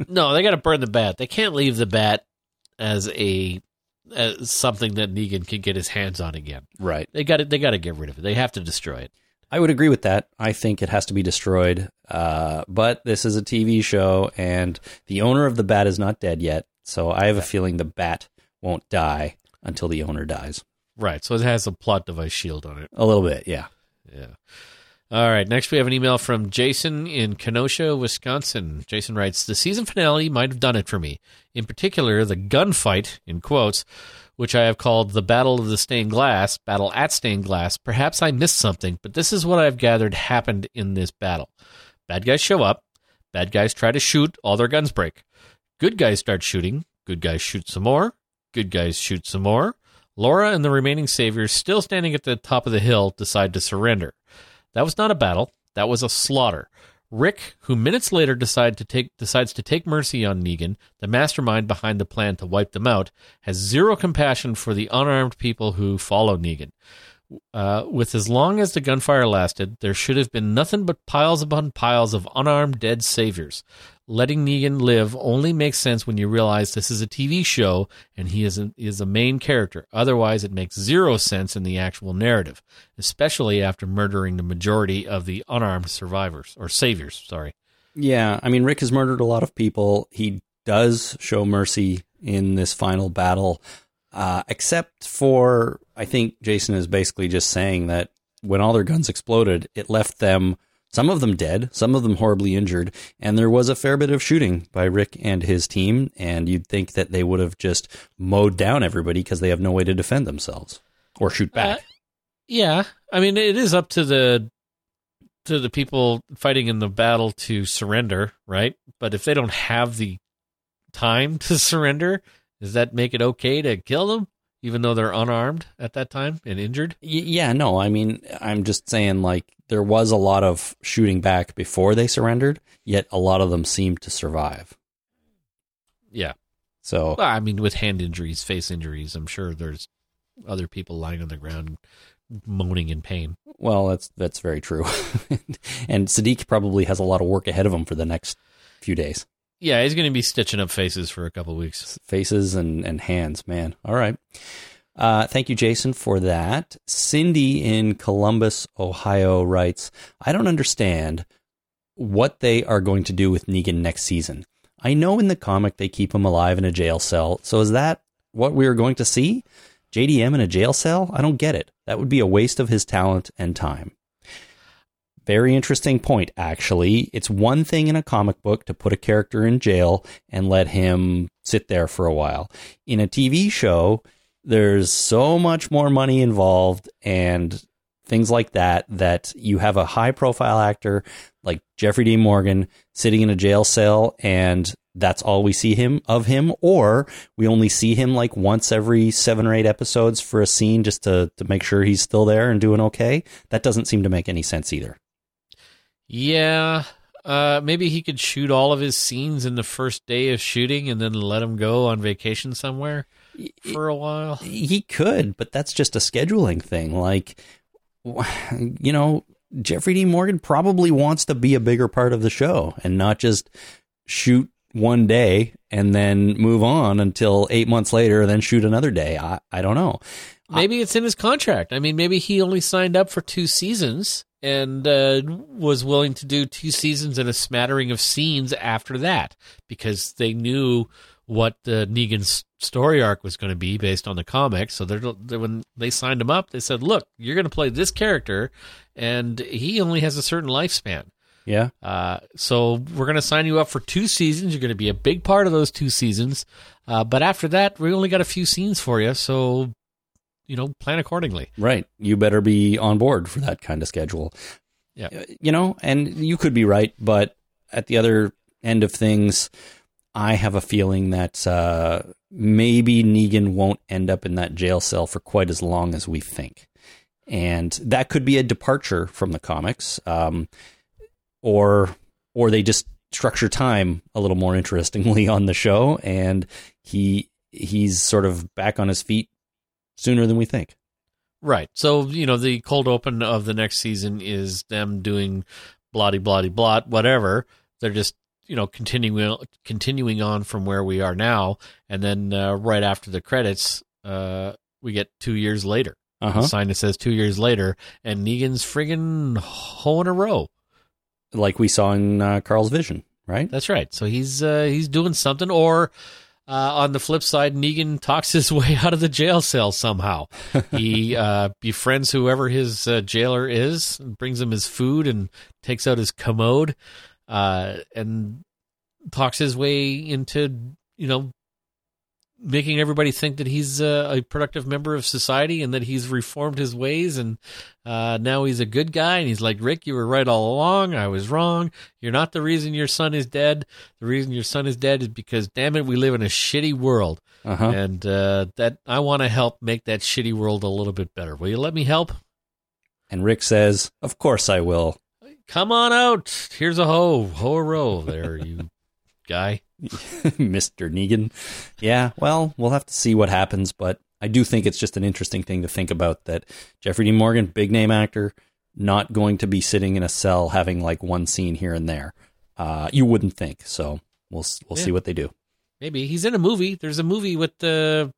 No, they got to burn the bat. They can't leave the bat as a as something that Negan can get his hands on again. Right. They got to They got to get rid of it. They have to destroy it. I would agree with that. I think it has to be destroyed. Uh, but this is a TV show, and the owner of the bat is not dead yet. So I have a feeling the bat won't die until the owner dies. Right. So it has a plot device shield on it. A little bit, yeah. Yeah. All right. Next, we have an email from Jason in Kenosha, Wisconsin. Jason writes The season finale might have done it for me. In particular, the gunfight, in quotes, which I have called the Battle of the Stained Glass, Battle at Stained Glass. Perhaps I missed something, but this is what I've gathered happened in this battle. Bad guys show up. Bad guys try to shoot. All their guns break. Good guys start shooting. Good guys shoot some more. Good guys shoot some more. Laura and the remaining saviors, still standing at the top of the hill, decide to surrender. That was not a battle. That was a slaughter. Rick, who minutes later decide to take, decides to take mercy on Negan, the mastermind behind the plan to wipe them out, has zero compassion for the unarmed people who follow Negan. Uh, with as long as the gunfire lasted, there should have been nothing but piles upon piles of unarmed dead saviors. Letting Negan live only makes sense when you realize this is a TV show and he is a, is a main character. Otherwise, it makes zero sense in the actual narrative, especially after murdering the majority of the unarmed survivors or saviors. Sorry. Yeah, I mean, Rick has murdered a lot of people. He does show mercy in this final battle, uh, except for, I think Jason is basically just saying that when all their guns exploded, it left them, some of them dead, some of them horribly injured, and there was a fair bit of shooting by Rick and his team. And you'd think that they would have just mowed down everybody because they have no way to defend themselves or shoot back. Uh, yeah, I mean, it is up to the to the people fighting in the battle to surrender, right? But if they don't have the time to surrender? Does that make it okay to kill them, even though they're unarmed at that time and injured? Y- yeah, no, I mean, I'm just saying, like, there was a lot of shooting back before they surrendered, yet a lot of them seemed to survive. Yeah. So, Well, I mean, with hand injuries, face injuries, I'm sure there's other people lying on the ground moaning in pain. well, that's that's very true. and Siddiq probably has a lot of work ahead of him for the next few days. Yeah, he's going to be stitching up faces for a couple weeks. Faces and, and hands, man. All right. Uh, thank you, Jason, for that. Cindy in Columbus, Ohio writes I don't understand what they are going to do with Negan next season. I know in the comic they keep him alive in a jail cell. So is that what we are going to see? JDM in a jail cell? I don't get it. That would be a waste of his talent and time. Very interesting point, actually. It's one thing in a comic book to put a character in jail and let him sit there for a while. In a TV show, there's so much more money involved and things like that that you have a high profile actor like Jeffrey D. Morgan sitting in a jail cell and that's all we see him of him or we only see him like once every 7 or 8 episodes for a scene just to to make sure he's still there and doing okay that doesn't seem to make any sense either Yeah, uh, maybe he could shoot all of his scenes in the first day of shooting and then let him go on vacation somewhere for a while. He could, but that's just a scheduling thing. Like, you know, Jeffrey D. Morgan probably wants to be a bigger part of the show and not just shoot one day and then move on until eight months later and then shoot another day. I, I don't know. Maybe it's in his contract. I mean, maybe he only signed up for two seasons and uh, was willing to do two seasons and a smattering of scenes after that because they knew what the Negan's story arc was going to be based on the comics. So they're, they when they signed him up, they said, "Look, you're going to play this character, and he only has a certain lifespan. Yeah. Uh, so we're going to sign you up for two seasons. You're going to be a big part of those two seasons, uh, but after that, we only got a few scenes for you. So." You know, plan accordingly. Right. You better be on board for that kind of schedule. Yeah. Uh, You know, and you could be right, but at the other end of things, I have a feeling that uh, maybe Negan won't end up in that jail cell for quite as long as we think. And that could be a departure from the comics. Um, or or they just structure time a little more interestingly on the show and he he's sort of back on his feet sooner than we think. Right. So, you know, the cold open of the next season is them doing bloody bloody blot, whatever. They're just, you know, continuing continuing on from where we are now. And then uh, right after the credits, uh, we get two years later. Uh-huh. Sign that says two years later, and Negan's friggin' hoeing a row. Like we saw in uh, Carl's Vision, right? That's right. So he's uh, he's doing something, or uh, on the flip side, Negan talks his way out of the jail cell somehow. he uh, befriends whoever his uh, jailer is, brings him his food, and takes out his commode, uh, and talks his way into you know making everybody think that he's uh, a productive member of society and that he's reformed his ways and uh, now he's a good guy and he's like rick you were right all along. I was wrong. You're not the reason your son is dead. The reason your son is dead is because damn it we live in a shitty world. Uh-huh. and uh, that i want to help make that shitty world a little bit better. Will you let me help? And Rick says, "Of course I will." come on out. Here's a hoe hoe a row there you guy Mr. Negan. Yeah, well, we'll have to see what happens, but I do think it's just an interesting thing to think about that Jeffrey Dean Morgan, big name actor, not going to be sitting in a cell having like one scene here and there. Uh, you wouldn't think. So we'll we'll see what they do. maybe he's in a movie there's a movie with the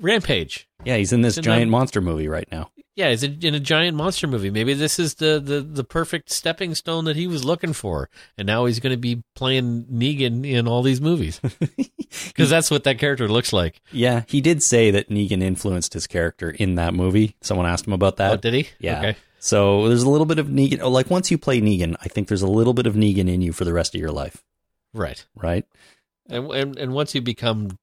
rampage Yeah, he's in this It's in giant the- monster movie right now. Yeah, he's in in a giant monster movie. Maybe this is the, the, the perfect stepping stone that he was looking for, and now he's going to be playing Negan in all these movies because that's what that character looks like. Yeah, he did say that Negan influenced his character in that movie. Someone asked him about that. oh, did he? Yeah. Okay. So there's a little bit of Negan. oh, Like once you play Negan, I think there's a little bit of Negan in you for the rest of your life, Right. right? And and, and once you become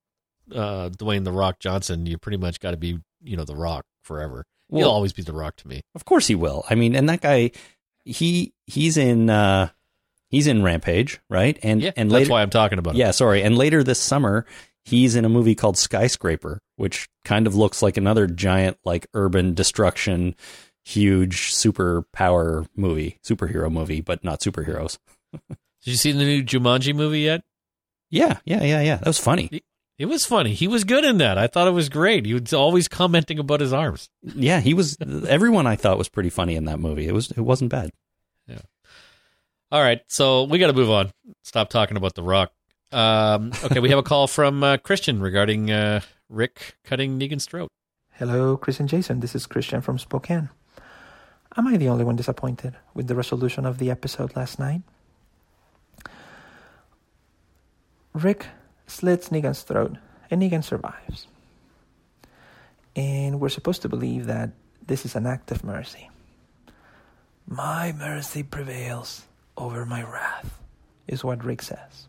uh, Dwayne the Rock Johnson, you pretty much got to be you know the Rock forever. He'll always be the Rock to me. Of course he will. I mean, and that guy, he he's in uh, He's in Rampage, right? And Yeah, and that's why I'm talking about it. yeah, sorry. And later this summer, he's in a movie called Skyscraper, which kind of looks like another giant, like urban destruction, huge superpower movie, superhero movie, but not superheroes. Did you see the new Jumanji movie yet? Yeah, yeah, yeah, yeah. That was funny. It was funny. He was good in that. I thought it was great. He was always commenting about his arms. Yeah, he was. everyone I thought was pretty funny in that movie. It was. It wasn't bad. Yeah. All right, so we got to move on. Stop talking about The Rock. Um, okay, we have a call from uh, Christian regarding uh, Rick cutting Negan's throat. Hello, Chris and Jason. This is Christian from Spokane. Am I the only one disappointed with the resolution of the episode last night? Rick slits Negan's throat, and Negan survives. And we're supposed to believe that this is an act of mercy. My mercy prevails over my wrath, is what Rick says.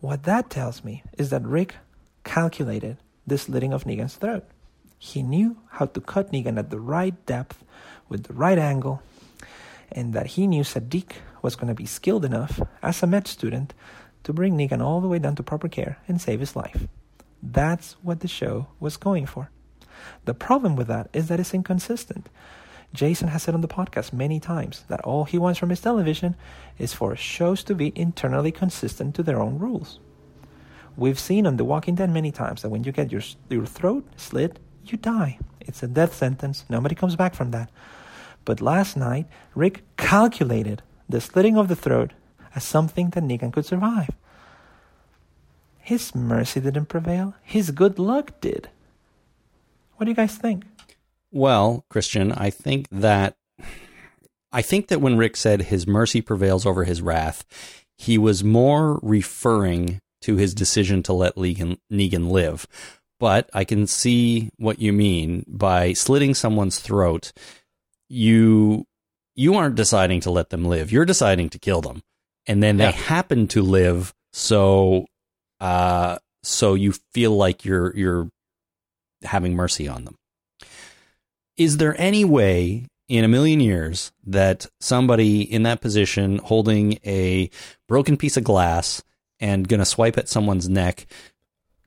What that tells me is that Rick calculated the slitting of Negan's throat. He knew how to cut Negan at the right depth with the right angle, and that he knew Siddiq was going to be skilled enough as a med student to bring Negan all the way down to proper care and save his life. That's what the show was going for. The problem with that is that it's inconsistent. Jason has said on the podcast many times that all he wants from his television is for shows to be internally consistent to their own rules. We've seen on The Walking Dead many times that when you get your, your throat slit, you die. It's a death sentence. Nobody comes back from that. But last night, Rick calculated the slitting of the throat as something that Negan could survive. His mercy didn't prevail. His good luck did. What do you guys think? Well, Christian, I think that I think that when Rick said his mercy prevails over his wrath, he was more referring to his decision to let Negan, Negan live. But I can see what you mean by slitting someone's throat. You you aren't deciding to let them live. You're deciding to kill them, and then they happen to live. So, uh, so you feel like you're you're having mercy on them. Is there any way in a million years that somebody in that position holding a broken piece of glass and going to swipe at someone's neck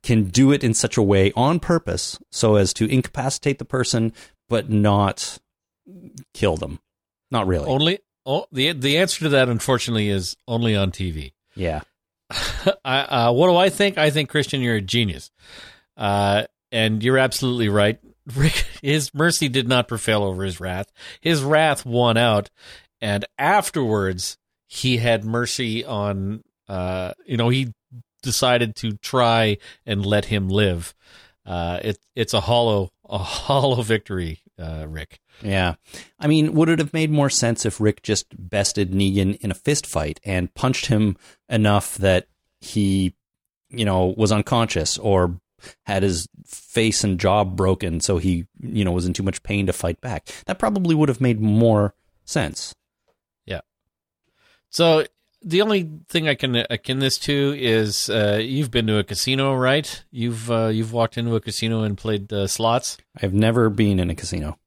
can do it in such a way on purpose so as to incapacitate the person but not kill them? Not really. Only oh, the the answer to that, unfortunately, is only on TV. yeah. I, uh, what do I think? I think Christian, you're a genius, uh, and you're absolutely right. Rick, his mercy did not prevail over his wrath. His wrath won out, and afterwards he had mercy on. Uh, you know, he decided to try and let him live. Uh, it, it's a hollow, a hollow victory, uh, Rick. Yeah. I mean, would it have made more sense if Rick just bested Negan in a fist fight and punched him enough that he, you know, was unconscious or had his face and jaw broken so he, you know, was in too much pain to fight back? That probably would have made more sense. Yeah. So the only thing I can akin this to is uh, you've been to a casino, right? You've uh, you've walked into a casino and played uh, slots. I've never been in a casino.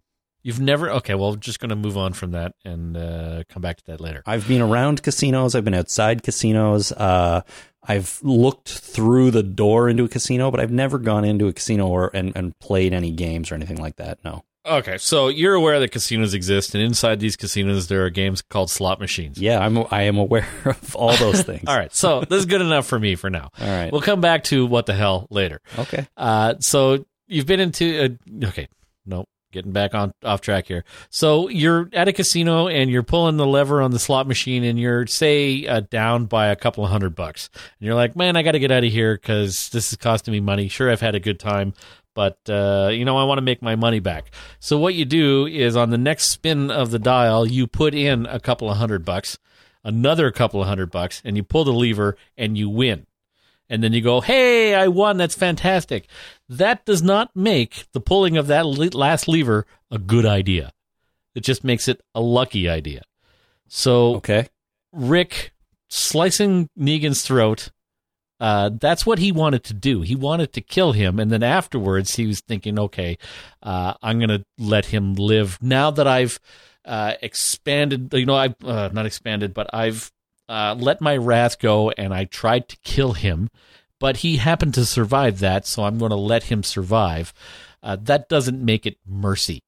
You've never okay. Well, just going to move on from that and uh, come back to that later. I've been around casinos. I've been outside casinos. Uh, I've looked through the door into a casino, but I've never gone into a casino or and, and played any games or anything like that. No. Okay, so you're aware that casinos exist, and inside these casinos there are games called slot machines. Yeah, I'm I am aware of all those things. All right, so this is good enough for me for now. All right. We'll come back to what the hell later. Okay. Uh, so you've been into a, okay, no, getting back on off track here. So you're at a casino and you're pulling the lever on the slot machine and you're say uh, down by a couple of hundred bucks, and you're like, man, I got to get out of here because this is costing me money. Sure, I've had a good time. But uh, you know, I want to make my money back. So what you do is on the next spin of the dial, you put in a couple of hundred bucks, another couple of hundred bucks, and you pull the lever and you win and then you go, "Hey, I won! That's fantastic." That does not make the pulling of that le- last lever a good idea. It just makes it a lucky idea. So Okay. Rick slicing Negan's throat. Uh, that's what he wanted to do. He wanted to kill him, and then afterwards, he was thinking, "Okay, uh, I'm going to let him live now that I've uh, expanded. You know, I've uh, not expanded, but I've uh, let my wrath go and I tried to kill him, but he happened to survive that, so I'm going to let him survive. Uh, that doesn't make it mercy.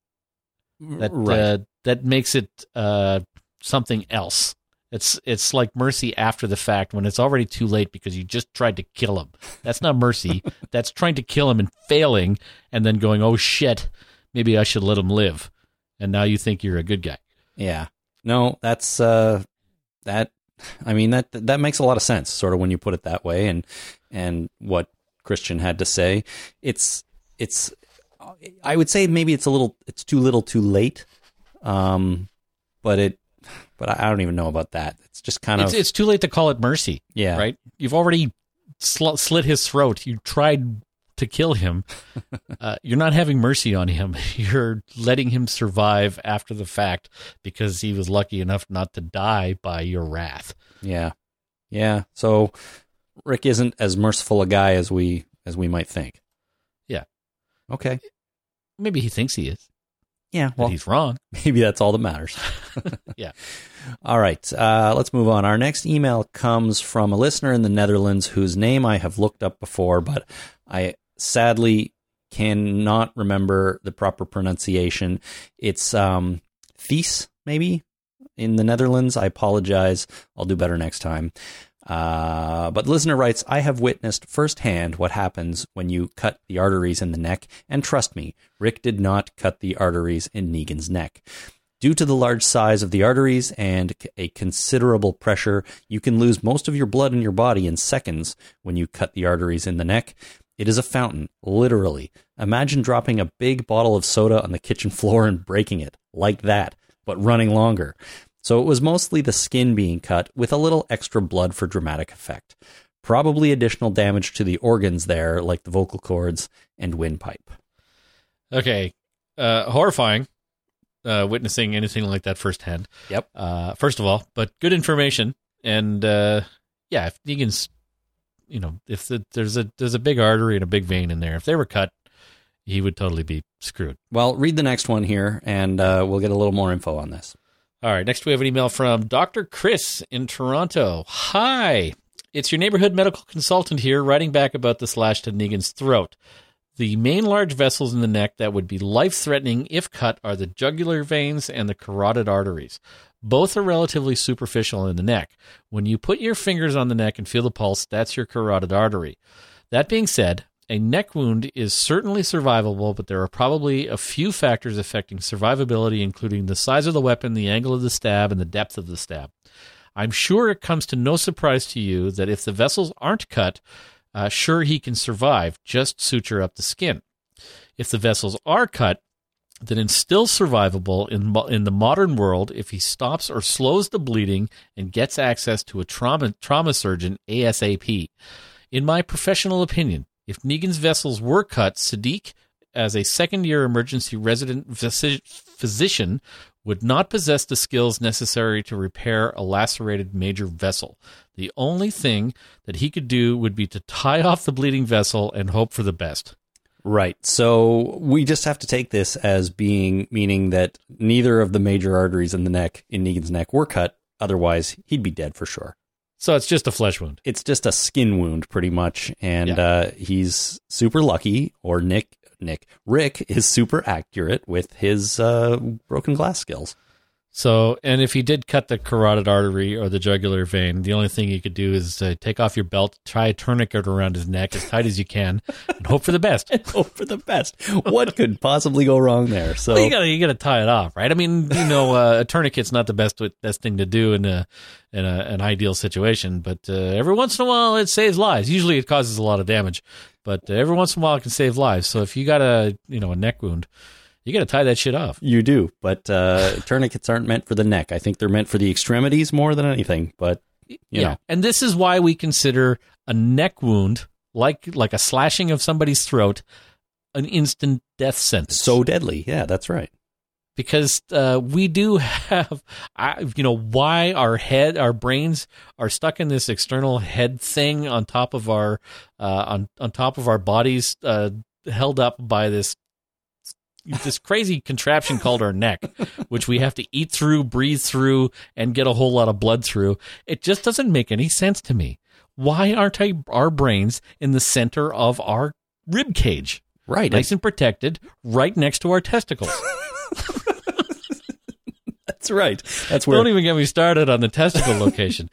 That Right. uh, that makes it uh, something else. It's it's like mercy after the fact when it's already too late because you just tried to kill him. That's not mercy. That's trying to kill him and failing, and then going, "Oh shit, maybe I should let him live." And now you think you're a good guy. Yeah. No, that's uh that I mean that that makes a lot of sense sort of when you put it that way and and what Christian had to say. It's it's I would say maybe it's a little it's too little too late. Um but it but I I don't even know about that. It's just kind It's, of it's too late to call it mercy. yeah. right? You've already sl- slit his throat. You tried to kill him. uh, you're not having mercy on him. You're letting him survive after the fact because he was lucky enough not to die by your wrath. Yeah. Yeah. So Rick isn't as merciful a guy as we as we might think. Yeah. Okay. Maybe he thinks he is, Yeah. but Well, he's wrong. maybe that's all that matters. Yeah. All right. Uh, let's move on. Our next email comes from a listener in the Netherlands whose name I have looked up before, but I sadly cannot remember the proper pronunciation. It's um, Thies, maybe, in the Netherlands. I apologize. I'll do better next time. Uh, but listener writes, I have witnessed firsthand what happens when you cut the arteries in the neck, and trust me, Rick did not cut the arteries in Negan's neck. Due to the large size of the arteries and a considerable pressure, you can lose most of your blood in your body in seconds when you cut the arteries in the neck. It is a fountain, literally. Imagine dropping a big bottle of soda on the kitchen floor and breaking it, like that, but running longer. So it was mostly the skin being cut with a little extra blood for dramatic effect. Probably additional damage to the organs there, like the vocal cords and windpipe. Okay. Uh, horrifying uh, witnessing anything like that firsthand. Yep. Uh, first of all, but good information. And uh, yeah, if Negan's, you know, if the, there's a there's a big artery and a big vein in there, if they were cut, he would totally be screwed. Well, read the next one here, and uh, we'll get a little more info on this. All right. Next, we have an email from Dr. Chris in Toronto. Hi. It's your neighborhood medical consultant here writing back about the slash to Negan's throat. The main large vessels in the neck that would be life threatening if cut are the jugular veins and the carotid arteries. Both are relatively superficial in the neck. When you put your fingers on the neck and feel the pulse, that's your carotid artery. That being said, a neck wound is certainly survivable, but there are probably a few factors affecting survivability, including the size of the weapon, the angle of the stab, and the depth of the stab. I'm sure it comes to no surprise to you that if the vessels aren't cut, uh, sure he can survive, just suture up the skin. If the vessels are cut, then it's still survivable in in the modern world if he stops or slows the bleeding and gets access to a trauma trauma surgeon ASAP. In my professional opinion, if Negan's vessels were cut, Siddiq, as a second year emergency resident physi- physician, would not possess the skills necessary to repair a lacerated major vessel. The only thing that he could do would be to tie off the bleeding vessel and hope for the best. Right. So we just have to take this as being meaning that neither of the major arteries in the neck, in Negan's neck, were cut. Otherwise, he'd be dead for sure. So it's just a flesh wound. It's just a skin wound, pretty much, and Yeah. uh, he's super lucky. Or Nick, Nick, Rick is super accurate with his uh, broken glass skills. So, and if he did cut the carotid artery or the jugular vein, the only thing you could do is uh, take off your belt, try a tourniquet around his neck as tight as you can, and hope for the best. Hope for the best. What could possibly go wrong there? So Well, you gotta you gotta tie it off, right? I mean, you know, uh, a tourniquet's not the best best thing to do in a in a, an ideal situation, but uh, every once in a while it saves lives. Usually it causes a lot of damage, but uh, every once in a while it can save lives. So if you got a you know a neck wound, you got to tie that shit off. You do, but uh, tourniquets aren't meant for the neck. I think they're meant for the extremities more than anything. But you know, and this is why we consider a neck wound like like a slashing of somebody's throat an instant death sentence. so deadly. Yeah, that's right. because uh, we do have, I, you know, why our head, our brains are stuck in this external head thing on top of our, uh, on on top of our bodies, uh, held up by this, this crazy contraption called our neck, which we have to eat through, breathe through, and get a whole lot of blood through. It just doesn't make any sense to me. Why aren't I, our brains in the center of our rib cage? Right. Nice and protected, right next to our testicles. That's right. That's where Don't even get me started on the testicle location.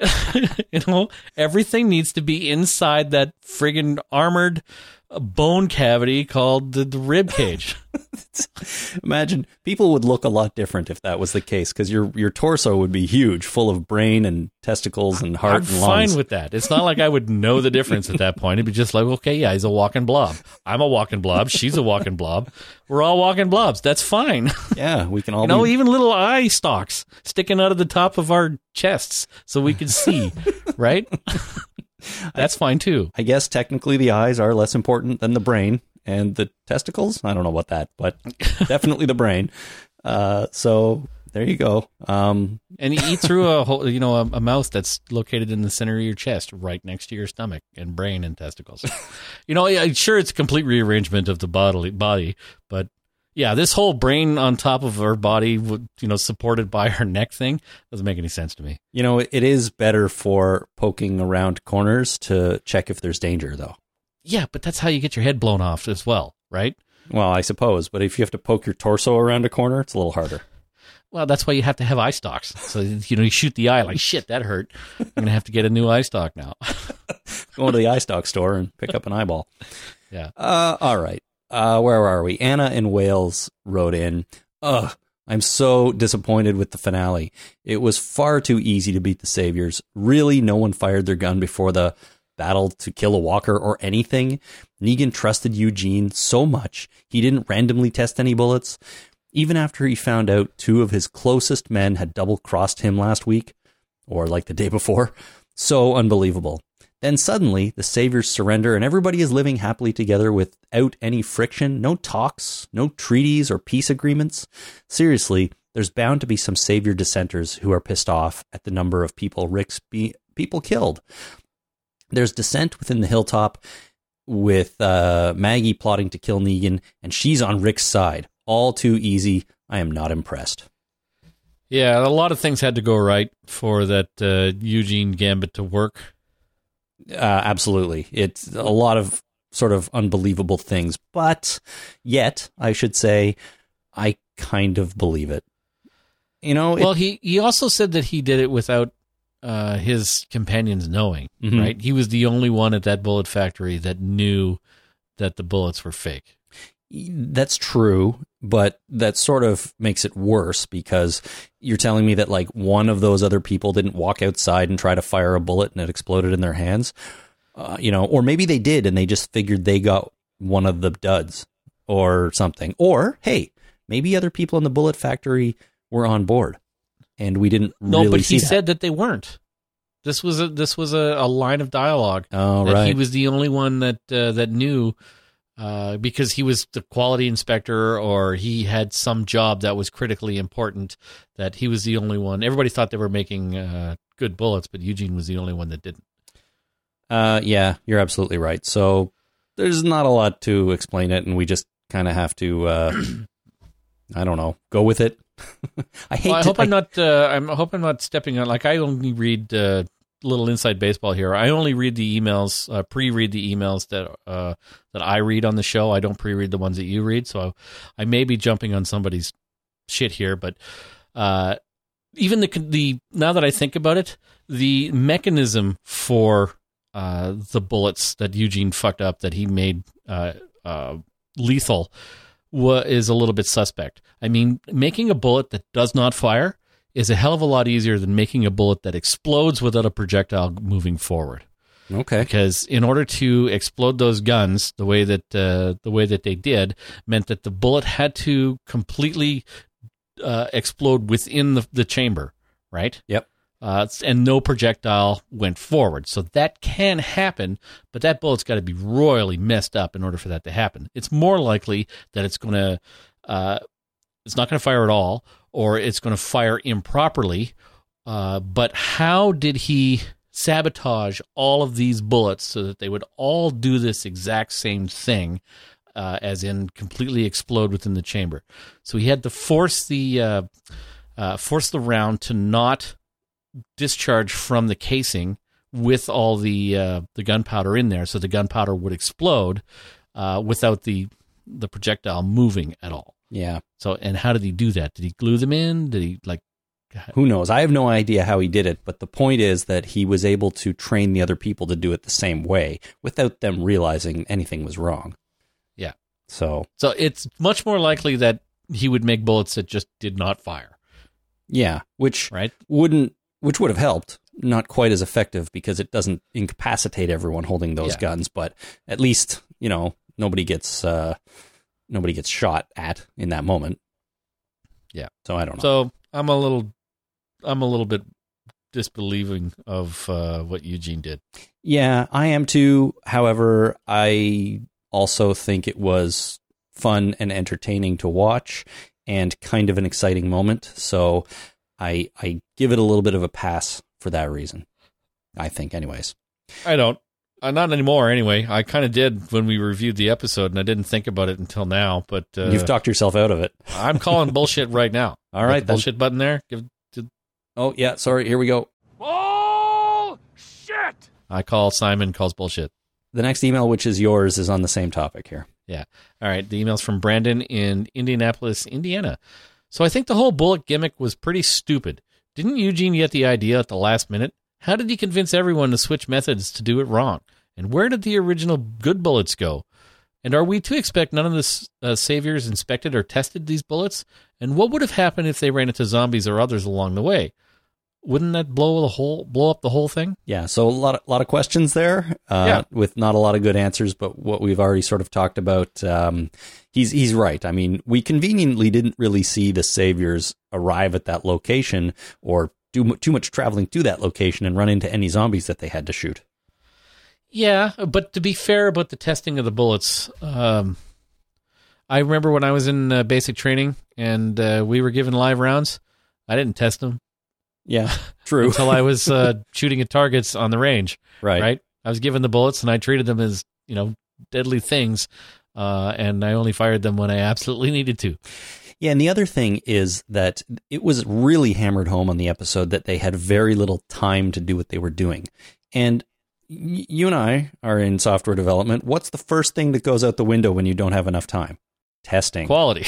you know, everything needs to be inside that friggin' armored uh, bone cavity called the, the rib cage. Imagine people would look a lot different if that was the case because your your torso would be huge, full of brain and testicles and heart I'm and lungs. fine with that. It's not like I would know the difference at that point. It'd be just like, okay, yeah, he's a walking blob. I'm a walking blob. She's a walking blob. We're all walking blobs. That's fine. yeah, we can all You know, be. even little eye stalks sticking out of the top of our chests so we can see, right? That's fine too. I guess technically the eyes are less important than the brain and the testicles. I don't know about that, but definitely the brain. Uh, so there you go. Um, And you eat through a whole, you know, a, a mouse that's located in the center of your chest, right next to your stomach and brain and testicles. you know, yeah, sure, it's a complete rearrangement of the bodily body, but yeah, this whole brain on top of our body, you know, supported by our neck thing doesn't make any sense to me. you know, it is better for poking around corners to check if there's danger, though. Yeah, but that's how you get your head blown off as well, right? Well, I suppose, but if you have to poke your torso around a corner, it's a little harder. Well, that's why you have to have eye stalks. So you know, you shoot the eye like shit. That hurt. I'm gonna have to get a new eye stalk now. Go to the eye stock store and pick up an eyeball. Yeah. Uh, all right. Uh, where are we? Anna in Wales wrote in. Ugh. I'm so disappointed with the finale. It was far too easy to beat the Saviors. Really, no one fired their gun before the battle to kill a walker or anything. Negan trusted Eugene so much, he didn't randomly test any bullets. Even after he found out two of his closest men had double crossed him last week, or like the day before. So unbelievable. Then suddenly, the Saviors surrender and everybody is living happily together without any friction, no talks, no treaties or peace agreements. Seriously, there's bound to be some Savior dissenters who are pissed off at the number of people Rick's be- people killed. There's dissent within the hilltop with uh, Maggie plotting to kill Negan, and she's on Rick's side. All too easy. I am not impressed. Yeah, a lot of things had to go right for that uh, Eugene Gambit to work. Uh, absolutely. It's a lot of sort of unbelievable things, but yet, I should say, I kind of believe it. You know, it- Well, he he also said that he did it without uh, his companions knowing. Mhm. Right, he was the only one at that bullet factory that knew that the bullets were fake. that's true, but that sort of makes it worse because you're telling me that like one of those other people didn't walk outside and try to fire a bullet and it exploded in their hands. Uh, you know, or maybe they did and they just figured they got one of the duds or something. Or hey, maybe other people in the bullet factory were on board and we didn't No, really but he that. said that they weren't. This was a this was a, a line of dialogue. Oh, that right. He was the only one that uh, that knew uh, because he was the quality inspector or he had some job that was critically important. That he was the only one. Everybody thought they were making uh, good bullets, but Eugene was the only one that didn't. Uh, yeah, you're absolutely right. So there's not a lot to explain it, and we just kind of have to, uh, I don't know, go with it. I hate. Well, I to, hope I'm not. Uh, I'm I hope I'm not stepping on. Like I only read uh, little inside baseball here. I only read the emails, uh, pre-read the emails that uh, that I read on the show. I don't pre-read the ones that you read. So I may be jumping on somebody's shit here, but uh, even the the now that I think about it, the mechanism for uh, the bullets that Eugene fucked up that he made uh, uh, lethal wa- is a little bit suspect. I mean, making a bullet that does not fire is a hell of a lot easier than making a bullet that explodes without a projectile moving forward. okay. Because in order to explode those guns the way that uh, the way that they did meant that the bullet had to completely uh, explode within the, the chamber, right? Yep. Uh, and no projectile went forward. So that can happen, but that bullet's got to be royally messed up in order for that to happen. It's more likely that it's going to, uh, it's not going to fire at all, or it's going to fire improperly. Uh, but how did he sabotage all of these bullets so that they would all do this exact same thing? uh, as in completely explode within the chamber. So he had to force the uh, uh, force the round to not discharge from the casing with all the uh, the gunpowder in there, so the gunpowder would explode uh, without the the projectile moving at all. Yeah. So, and how did he do that? Did he glue them in? Did he like? Who knows? I have no idea how he did it, but the point is that he was able to train the other people to do it the same way without them realizing anything was wrong. Yeah. So, So it's much more likely that he would make bullets that just did not fire, yeah, which right? wouldn't which would have helped. Not quite as effective because it doesn't incapacitate everyone holding those Yeah. guns, but at least, you know, nobody gets uh nobody gets shot at in that moment. Yeah. So I don't know. So I'm a little, I'm a little bit disbelieving of uh, what Eugene did. Yeah, I am too. However, I also think it was fun and entertaining to watch and kind of an exciting moment. So I I give it a little bit of a pass for that reason. I think anyways. I don't. Uh, not anymore, anyway. I kind of did when we reviewed the episode, and I didn't think about it until now. But uh, You've talked yourself out of it. I'm calling bullshit right now. All right, Got the bullshit button there. Give. To, Oh, yeah, sorry. Here we go. Oh shit. I call Simon calls bullshit. The next email which is yours is on the same topic here. Yeah. All right. The email's from Brandon in Indianapolis, Indiana. So I think the whole bullet gimmick was pretty stupid. Didn't Eugene get the idea at the last minute? How did he convince everyone to switch methods to do it wrong? And where did the original good bullets go? And are we to expect none of the uh, saviors inspected or tested these bullets? And what would have happened if they ran into zombies or others along the way? Wouldn't that blow the whole blow up the whole thing? Yeah, so a lot of, lot of questions there, uh, Yeah. with not a lot of good answers. But what we've already sort of talked about, um, he's he's right. I mean, we conveniently didn't really see the saviors arrive at that location or do too much traveling to that location and run into any zombies that they had to shoot. Yeah, but to be fair about the testing of the bullets, um, I remember when I was in uh, basic training and uh, we were given live rounds. I didn't test them Yeah, true. until I was uh, shooting at targets on the range. right. Right. I was given the bullets and I treated them as you know deadly things, uh, and I only fired them when I absolutely needed to. Yeah, and the other thing is that it was really hammered home on the episode that they had very little time to do what they were doing. And y- you and I are in software development. What's the first thing that goes out the window when you don't have enough time? Testing Quality.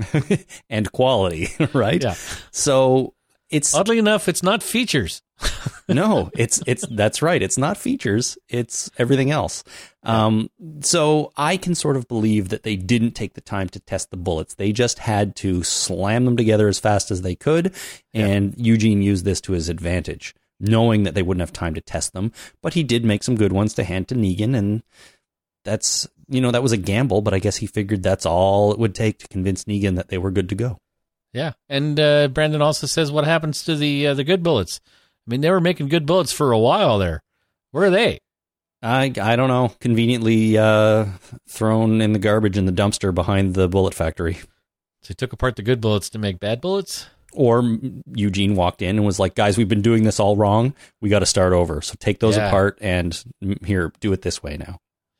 and quality, right? yeah. So it's Oddly enough, it's not features. no, it's it's that's right. It's not features. It's everything else. Um, so I can sort of believe that they didn't take the time to test the bullets. They just had to slam them together as fast as they could, and Eugene used this to his advantage, knowing that they wouldn't have time to test them. But he did make some good ones to hand to Negan, and that's you know that was a gamble. But I guess he figured that's all it would take to convince Negan that they were good to go. Yeah, and uh, Brandon also says, "What happens to the uh, the good bullets?" I mean, they were making good bullets for a while there. Where are they? I I don't know. Conveniently uh, thrown in the garbage in the dumpster behind the bullet factory. So he took apart the good bullets to make bad bullets. Or Eugene walked in and was like, "Guys, we've been doing this all wrong. We got to start over. So take those Yeah. apart and here, do it this way now."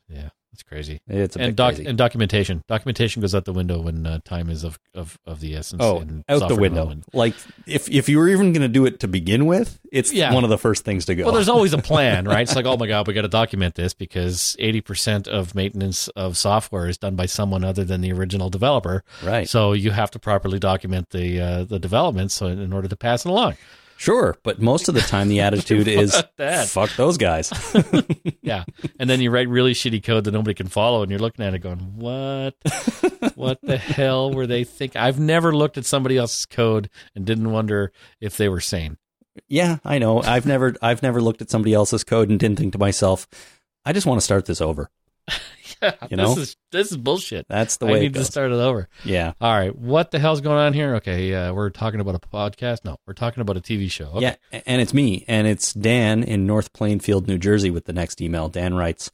Yeah, that's crazy. It's and doc crazy. and documentation. Documentation goes out the window when uh, time is of, of, of the essence. oh, out the window. development. Like if if you were even going to do it to begin with, it's Yeah. one of the first things to go. Well, there's always a plan, right? It's like, oh my god, we got to document this because 80% of maintenance of software is done by someone other than the original developer. right. So you have to properly document the uh, the development so in order to pass it along. Sure, but most of the time the attitude is that? fuck those guys. Yeah. And then you write really shitty code that nobody can follow and you're looking at it going, "What? what the hell were they thinking?" I've never looked at somebody else's code and didn't wonder if they were sane. yeah, I know. I've never I've never looked at somebody else's code and didn't think to myself, I just want to start this over. Yeah, You know? this is this is bullshit. That's the way I need to start it over. Yeah. All right, what the hell's going on here? Okay, uh, we're talking about a podcast. No, we're talking about a TV show. Okay. Yeah, and it's me, and it's Dan in North Plainfield, New Jersey, with the next email. Dan writes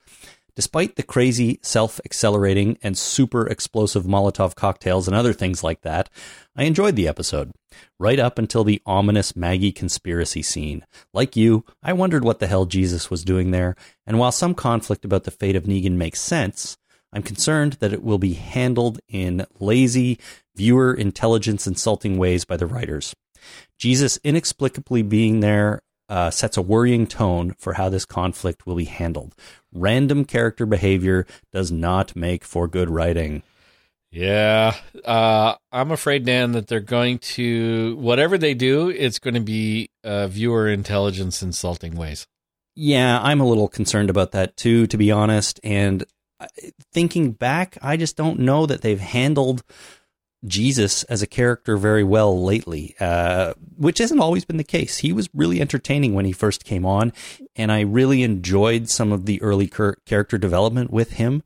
Despite the crazy, self accelerating, and super explosive Molotov cocktails and other things like that, I enjoyed the episode. Right up until the ominous Maggie conspiracy scene. Like you, I wondered what the hell Jesus was doing there, and while some conflict about the fate of Negan makes sense, I'm concerned that it will be handled in lazy, viewer intelligence insulting ways by the writers. Jesus inexplicably being there uh, sets a worrying tone for how this conflict will be handled. Random character behavior does not make for good writing. Yeah, uh, I'm afraid, Dan, that they're going to whatever they do, it's going to be uh, viewer intelligence insulting ways. Yeah, I'm a little concerned about that too, to be honest. And uh, thinking back, I just don't know that they've handled Jesus as a character very well lately, uh, which hasn't always been the case. He was really entertaining when he first came on, and I really enjoyed some of the early character development with him.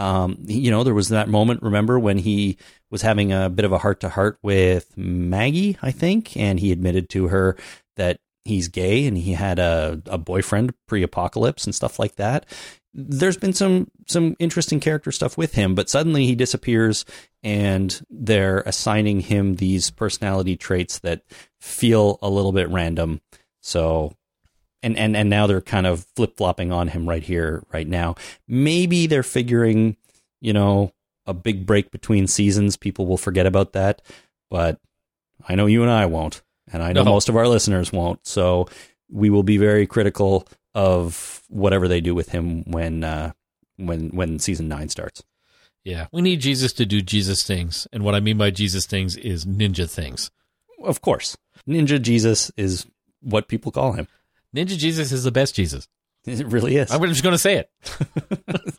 Um, you know, there was that moment, remember, when he was having a bit of a heart to heart with Maggie, I think, and he admitted to her that he's gay and he had a, a boyfriend pre apocalypse and stuff like that. There's been some some interesting character stuff with him, but suddenly he disappears and they're assigning him these personality traits that feel a little bit random. So and and and now they're kind of flip flopping on him right here, right now. Maybe they're figuring, you know, a big break between seasons. People will forget about that, but I know you and I won't, and I know No. most of our listeners won't. So we will be very critical of whatever they do with him when uh, when when season nine starts. Yeah, we need Jesus to do Jesus things, and what I mean by Jesus things is ninja things. Of course, Ninja Jesus is what people call him. Ninja Jesus is the best Jesus. It really is. I'm just going to say it.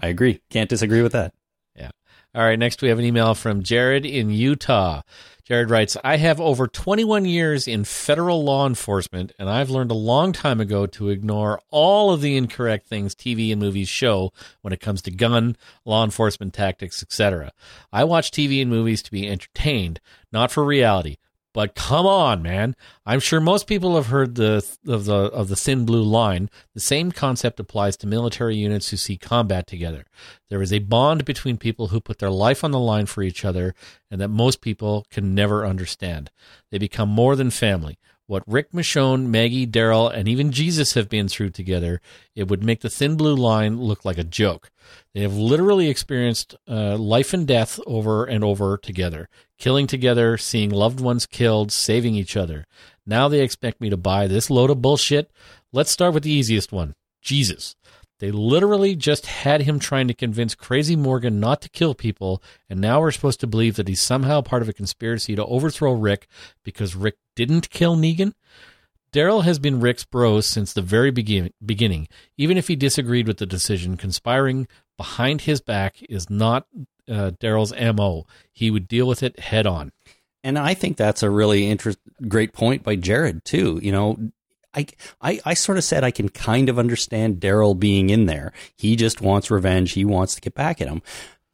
I agree. Can't disagree with that. Yeah. All right, next we have an email from Jared in Utah. Jared writes, I have over 21 years in federal law enforcement, and I've learned a long time ago to ignore all of the incorrect things TV and movies show when it comes to gun, law enforcement tactics, etc. I watch TV and movies to be entertained, not for reality. But come on, man! I'm sure most people have heard the of the of the thin blue line. The same concept applies to military units who see combat together. There is a bond between people who put their life on the line for each other, and that most people can never understand. They become more than family. What Rick Michonne, Maggie, Daryl, and even Jesus have been through together, it would make the thin blue line look like a joke. They have literally experienced uh, life and death over and over together, killing together, seeing loved ones killed, saving each other. Now they expect me to buy this load of bullshit. Let's start with the easiest one Jesus. They literally just had him trying to convince Crazy Morgan not to kill people, and now we're supposed to believe that he's somehow part of a conspiracy to overthrow Rick because Rick didn't kill Negan? Daryl has been Rick's bro since the very begin- beginning. Even if he disagreed with the decision, conspiring behind his back is not uh, Daryl's MO. He would deal with it head on. And I think that's a really interest, great point by Jared too. You know, I, I, I sort of said I can kind of understand Daryl being in there. He just wants revenge. He wants to get back at him.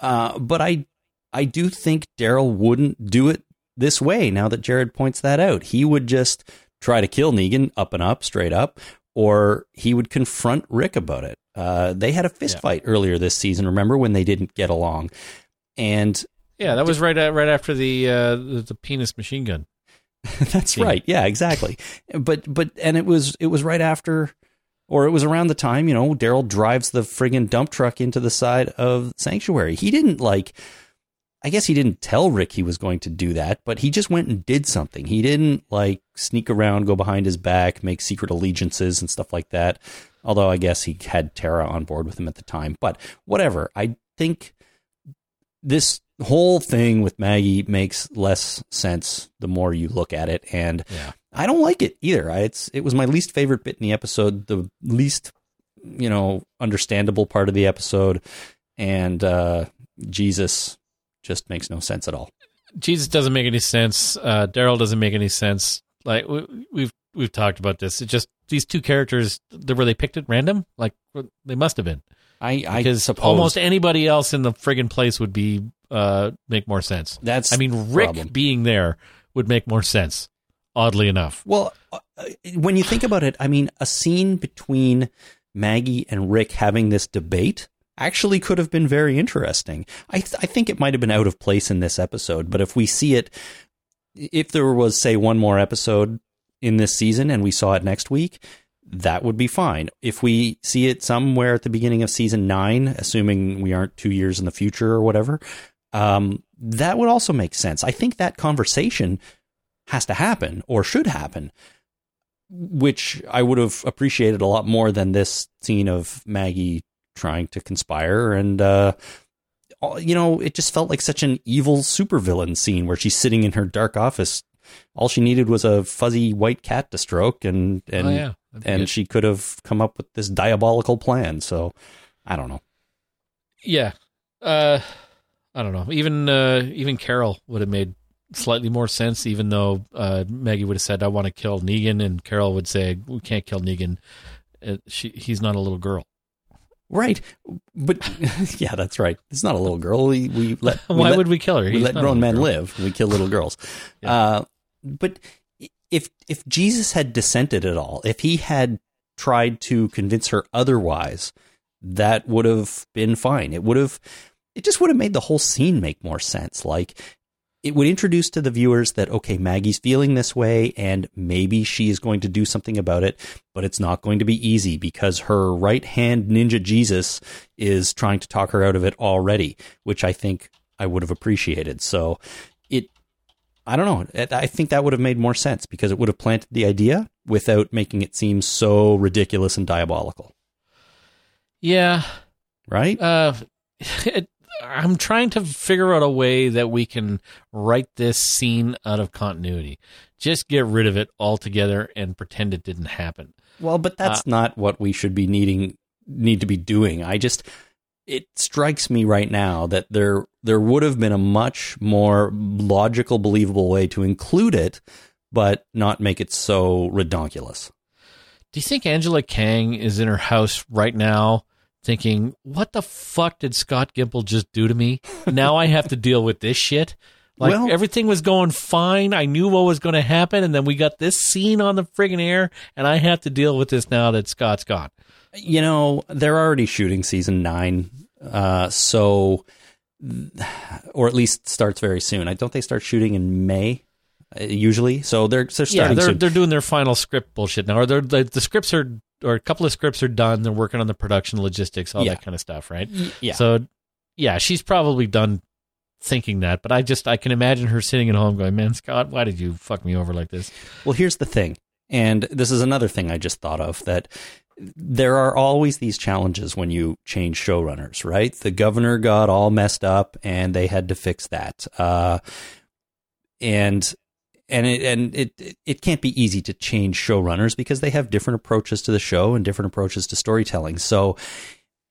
Uh, but I, I do think Daryl wouldn't do it this way. Now that Jared points that out, he would just try to kill Negan up and up, straight up, or he would confront Rick about it. Uh, they had a fist Yeah. fight earlier this season. Remember when they didn't get along? And Yeah, that was right uh, right after the, uh, the the penis machine gun. That's Yeah. right. Yeah, exactly. But but and it was it was right after or it was around the time, you know, Daryl drives the friggin' dump truck into the side of Sanctuary. He didn't like I guess he didn't tell Rick he was going to do that, but he just went and did something. He didn't like sneak around, go behind his back, make secret allegiances and stuff like that. Although I guess he had Tara on board with him at the time. But whatever. I think this whole thing with Maggie makes less sense the more you look at it, and Yeah. I don't like it either. I, it's it was my least favorite bit in the episode, the least you know understandable part of the episode, and uh, Jesus just makes no sense at all. Jesus doesn't make any sense. Uh, Daryl doesn't make any sense. Like we, we've we've talked about this. It just these two characters th- were they picked at random? Like they must have been I I because suppose almost anybody else in the friggin' place would be uh, make more sense. that's I mean, Rick problem. being there would make more sense. Oddly enough, Well, uh, when you think about it, I mean, a scene between Maggie and Rick having this debate actually could have been very interesting. I, th- I think it might have been out of place in this episode, but if we see it, if there was, say, one more episode in this season and we saw it next week, that would be fine. If we see it somewhere at the beginning of season nine, assuming we aren't two years in the future or whatever, um, that would also make sense. I think that conversation has to happen or should happen, which I would have appreciated a lot more than this scene of Maggie trying to conspire and uh, you know, it just felt like such an evil supervillain scene where she's sitting in her dark office. All she needed was a fuzzy white cat to stroke, and and oh yeah, and good. she could have come up with this diabolical plan. So I don't know. yeah. Uh, I don't know. Even uh, even Carol would have made slightly more sense, even though uh, Maggie would have said, "I want to kill Negan," and Carol would say, "We can't kill Negan. Uh, she, he's not a little girl." Right, but yeah, that's right. It's not a little girl. We we let we Why let- would we kill her? we He's let grown men girl. live. We kill little girls. Yeah. Uh, but if if Jesus had dissented at all, if he had tried to convince her otherwise, that would have been fine. It would have. It just would have made the whole scene make more sense. Like it would introduce to the viewers that okay, Maggie's feeling this way, and maybe she is going to do something about it, but it's not going to be easy because her right hand ninja Jesus is trying to talk her out of it already, which I think I would have appreciated. So it, I don't know. I- think that would have made more sense because it would have planted the idea without making it seem so ridiculous and diabolical, Yeah, right? uh, it, I'm trying to figure out a way that we can write this scene out of continuity. Just get rid of it altogether and pretend it didn't happen. Well, but that's uh, not what we should be needing need to be doing. I just it strikes me right now that there there would have been a much more logical, believable way to include it, but not make it so redonkulous. Do you think Angela Kang is in her house right now thinking, what the fuck did Scott Gimple just do to me? Now I have to deal with this shit? Like Well- everything was going fine. I knew what was going to happen. And then we got this scene on the friggin' air and I have to deal with this now that Scott's gone. You know, they're already shooting season nine, uh, so or at least starts very soon. I don't they start shooting in May uh, usually. So they're they're Yeah, they're, soon. they're doing their final script bullshit now. Or they're, the, the scripts are, or a couple of scripts are done. They're working on the production logistics, all Yeah. that kind of stuff, right? yeah. So, yeah, she's probably done thinking that, but I just I can imagine her sitting at home going, "Man, Scott, why did you fuck me over like this?" Well, here's the thing, and this is another thing I just thought of that there are always these challenges when you change showrunners, right? The governor got all messed up, and they had to fix that, uh, and and it and it it can't be easy to change showrunners because they have different approaches to the show and different approaches to storytelling. So,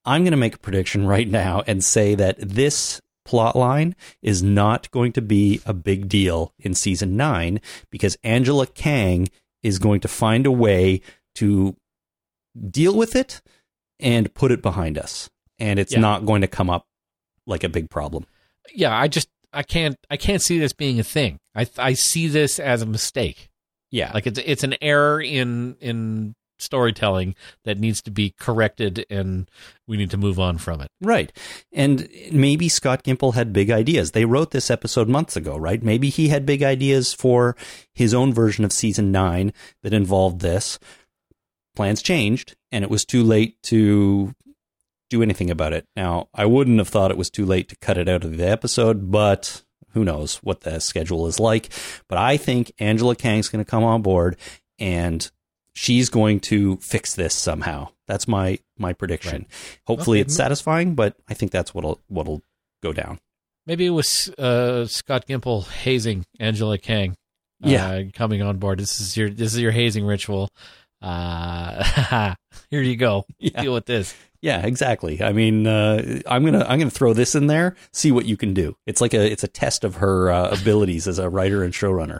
I'm going to make a prediction right now and say that this plot line is not going to be a big deal in season 9 because Angela Kang is going to find a way to deal with it and put it behind us and it's Yeah. not going to come up like a big problem. Yeah, I just I can't I can't see this being a thing. I I see this as a mistake. Yeah. Like it's it's an error in in storytelling that needs to be corrected, and we need to move on from it. Right. And maybe Scott Gimple had big ideas. They wrote this episode months ago, right? Maybe he had big ideas for his own version of season nine that involved this. Plans changed, and it was too late to do anything about it. Now, I wouldn't have thought it was too late to cut it out of the episode, but who knows what the schedule is like. But I think Angela Kang's going to come on board and she's going to fix this somehow. That's my my prediction. Hopefully Okay. it's satisfying, but I think that's what'll what'll go down. Maybe it was uh, Scott Gimple hazing Angela Kang. uh, Yeah. coming on board. This is your this is your hazing ritual. Uh, here you go. Yeah. Deal with this. Yeah, exactly. I mean, uh, I'm gonna I'm gonna throw this in there, see what you can do. It's like a it's a test of her uh, abilities as a writer and showrunner.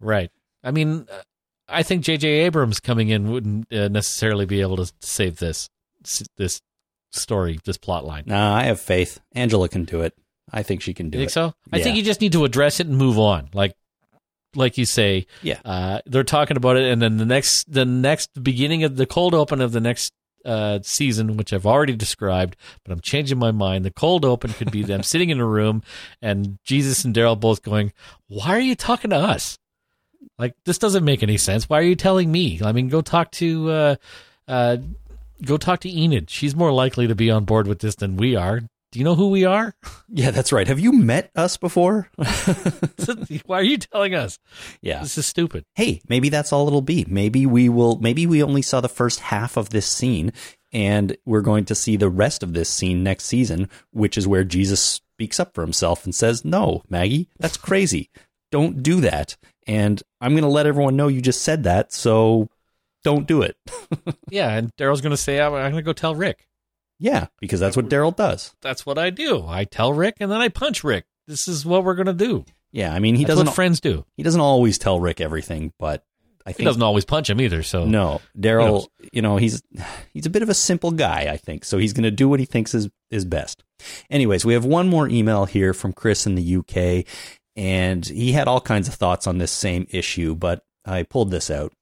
Right. I mean, uh, I think J.J. Abrams coming in wouldn't uh, necessarily be able to save this this story, this plot line. Nah, I have faith. Angela can do it. I think she can do You think it. so? I think you just need to address it and move on. Like, like you say, Yeah. uh, they're talking about it, and then the next, the next beginning of the cold open of the next uh, season, which I've already described, but I'm changing my mind. The cold open could be them sitting in a room, and Jesus and Daryl both going, "Why are you talking to us?" Like this doesn't make any sense. Why are you telling me? I mean, go talk to uh, uh, go talk to Enid. She's more likely to be on board with this than we are. Do you know who we are? Yeah, that's right. Have you met us before? Why are you telling us? yeah. This is stupid. Hey, maybe that's all it'll be. Maybe we will, maybe we only saw the first half of this scene and we're going to see the rest of this scene next season, which is where Jesus speaks up for himself and says, No, Maggie, that's crazy. Don't do that. And I'm going to let everyone know you just said that. So don't do it. Yeah, and Daryl's going to say, "I'm, going to go tell Rick." Yeah, because that's what Daryl does. That's what I do. I tell Rick, and then I punch Rick. This is what we're going to do. Yeah. I mean, he That's doesn't, what friends do. he doesn't always tell Rick everything, but I He think doesn't always punch him either. So No, Daryl. You know, he's he's a bit of a simple guy, I think. So he's going to do what he thinks is is best. Anyways, we have one more email here from Chris in the UK, and he had all kinds of thoughts on this same issue, but I pulled this out.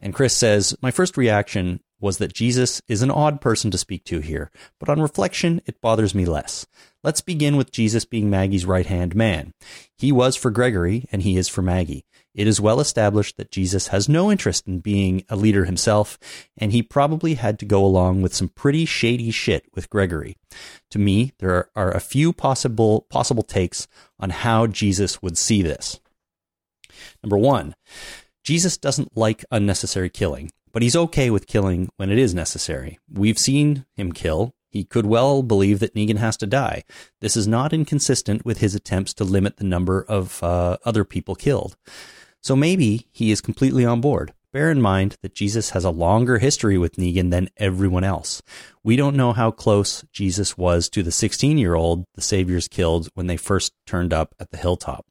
And Chris says, "My first reaction was that Jesus is an odd person to speak to here, but on reflection, it bothers me less. Let's begin with Jesus being Maggie's right hand man. He was for Gregory, and he is for Maggie. It is well established that Jesus has no interest in being a leader himself, and he probably had to go along with some pretty shady shit with Gregory. To me, there are, a few possible possible takes on how Jesus would see this. Number one, Jesus doesn't like unnecessary killing, but he's okay with killing when it is necessary. We've seen him kill. He could well believe that Negan has to die. This is not inconsistent with his attempts to limit the number of uh, other people killed. So maybe he is completely on board. Bear in mind that Jesus has a longer history with Negan than everyone else. We don't know how close Jesus was to the 16 year old the Saviors killed when they first turned up at the hilltop.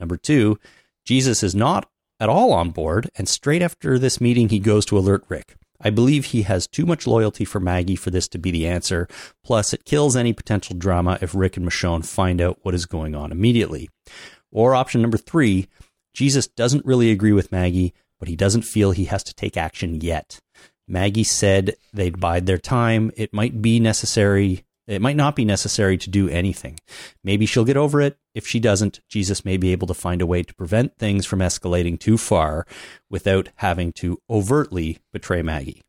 Number two, Jesus is not at all on board, and straight after this meeting, he goes to alert Rick. I believe he has too much loyalty for Maggie for this to be the answer. Plus, it kills any potential drama if Rick and Michonne find out what is going on immediately. Or option number three, Jesus doesn't really agree with Maggie, but he doesn't feel he has to take action yet. Maggie said they'd bide their time. It might be necessary. It might not be necessary to do anything. Maybe she'll get over it. If she doesn't, Jesus may be able to find a way to prevent things from escalating too far without having to overtly betray Maggie.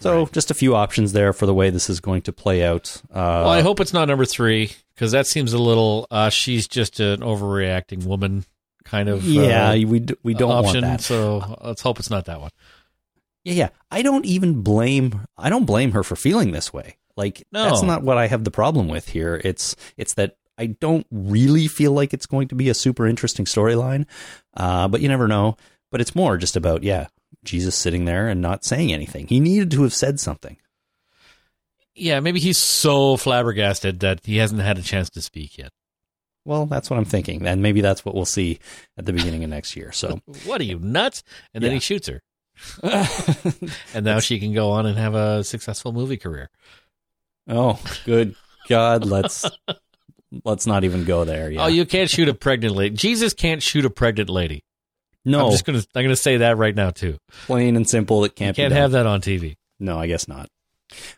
So, just a few options there for the way this is going to play out. Uh, well, I hope it's not number three because that seems a little. Uh, she's just an overreacting woman kind of. yeah, uh, we d- we don't option. want that. So let's hope it's not that one. Yeah, yeah. I don't even blame I don't blame her for feeling this way. Like No. that's not what I have the problem with here. It's it's that I don't really feel like it's going to be a super interesting storyline. Uh, but you never know. But it's more just about yeah, Jesus sitting there and not saying anything. He needed to have said something. Yeah, maybe he's so flabbergasted that he hasn't had a chance to speak yet. Well, that's what I'm thinking. And maybe that's what we'll see at the beginning of next year. So What are you nuts? And then Yeah. he shoots her, and now she can go on and have a successful movie career. Oh, good God, let's let's not even go there. Yeah. Oh, you can't shoot a pregnant lady. Jesus can't shoot a pregnant lady. no, I'm just gonna I'm gonna say that right now too. plain and simple. It can't, can't be have that on TV. No, I guess not.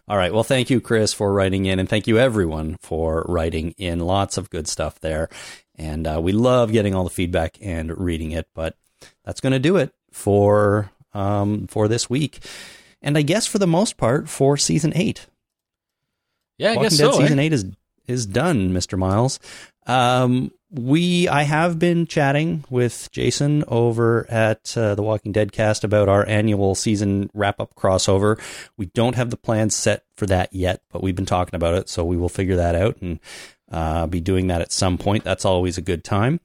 All right. Well, thank you, Chris, for writing in, and thank you, everyone, for writing in. Lots of good stuff there. And uh, we love getting all the feedback and reading it. But that's going to do it for um, for this week. And I guess for the most part, for season eight. Yeah, I Walking guess Dead so. eh? season eight is is done, Mister Miles. Um, we I have been chatting with Jason over at uh, the Walking Dead cast about our annual season wrap up crossover. We don't have the plans set for that yet, but we've been talking about it, so we will figure that out and uh, be doing that at some point. That's always a good time.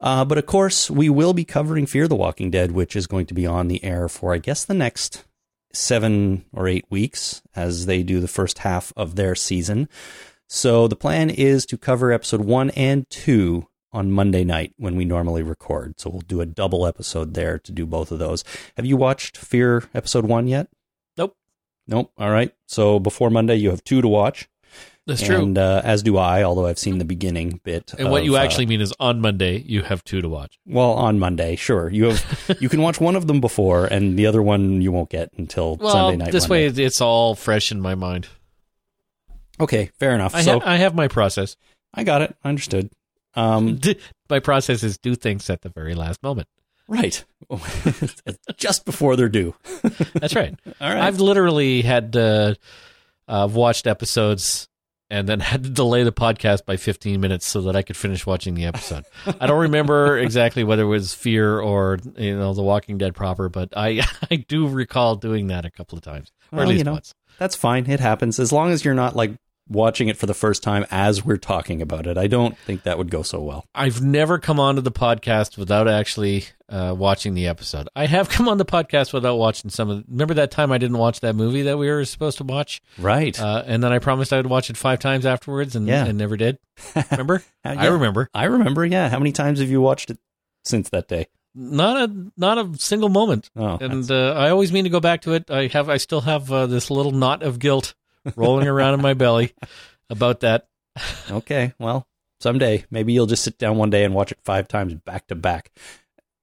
Uh, but of course, we will be covering Fear the Walking Dead, which is going to be on the air for, I guess, the next seven or eight weeks as they do the first half of their season. So the plan is to cover episode one and two on Monday night when we normally record. So we'll do a double episode there to do both of those. Have you watched Fear episode one yet? Nope. Nope. All right. So before Monday, you have two to watch. That's true. And uh, as do I, although I've seen the beginning bit. And what of, you uh, actually mean is on Monday you have two to watch. well, on Monday, sure. You have you can watch one of them before, and the other one you won't get until Well, Sunday night. this Monday. way it's all fresh in my mind. Okay, fair enough. I, so ha- I have my process. I got it. I understood. Um, my process is do things at the very last moment. Right. Just before they're due. That's right. All right. I've literally had uh, uh, watched episodes and then had to delay the podcast by 15 minutes so that I could finish watching the episode. I don't remember exactly whether it was Fear or you know The Walking Dead proper, but I I do recall doing that a couple of times, or Well, at least you know, once. That's fine. It happens. As long as you're not like watching it for the first time as we're talking about it. I don't think that would go so well. I've never come onto the podcast without actually uh, watching the episode. I have come on the podcast without watching some of. Remember that time I didn't watch that movie that we were supposed to watch, Right. uh, and then I promised I would watch it five times afterwards, and, Yeah. and never did. Remember? I remember. I remember, yeah. How many times have you watched it since that day? Not a not a single moment. Oh, and uh, I always mean to go back to it. I have I still have uh, this little knot of guilt rolling around in my belly about that. okay. Well, someday maybe you'll just sit down one day and watch it five times back to back.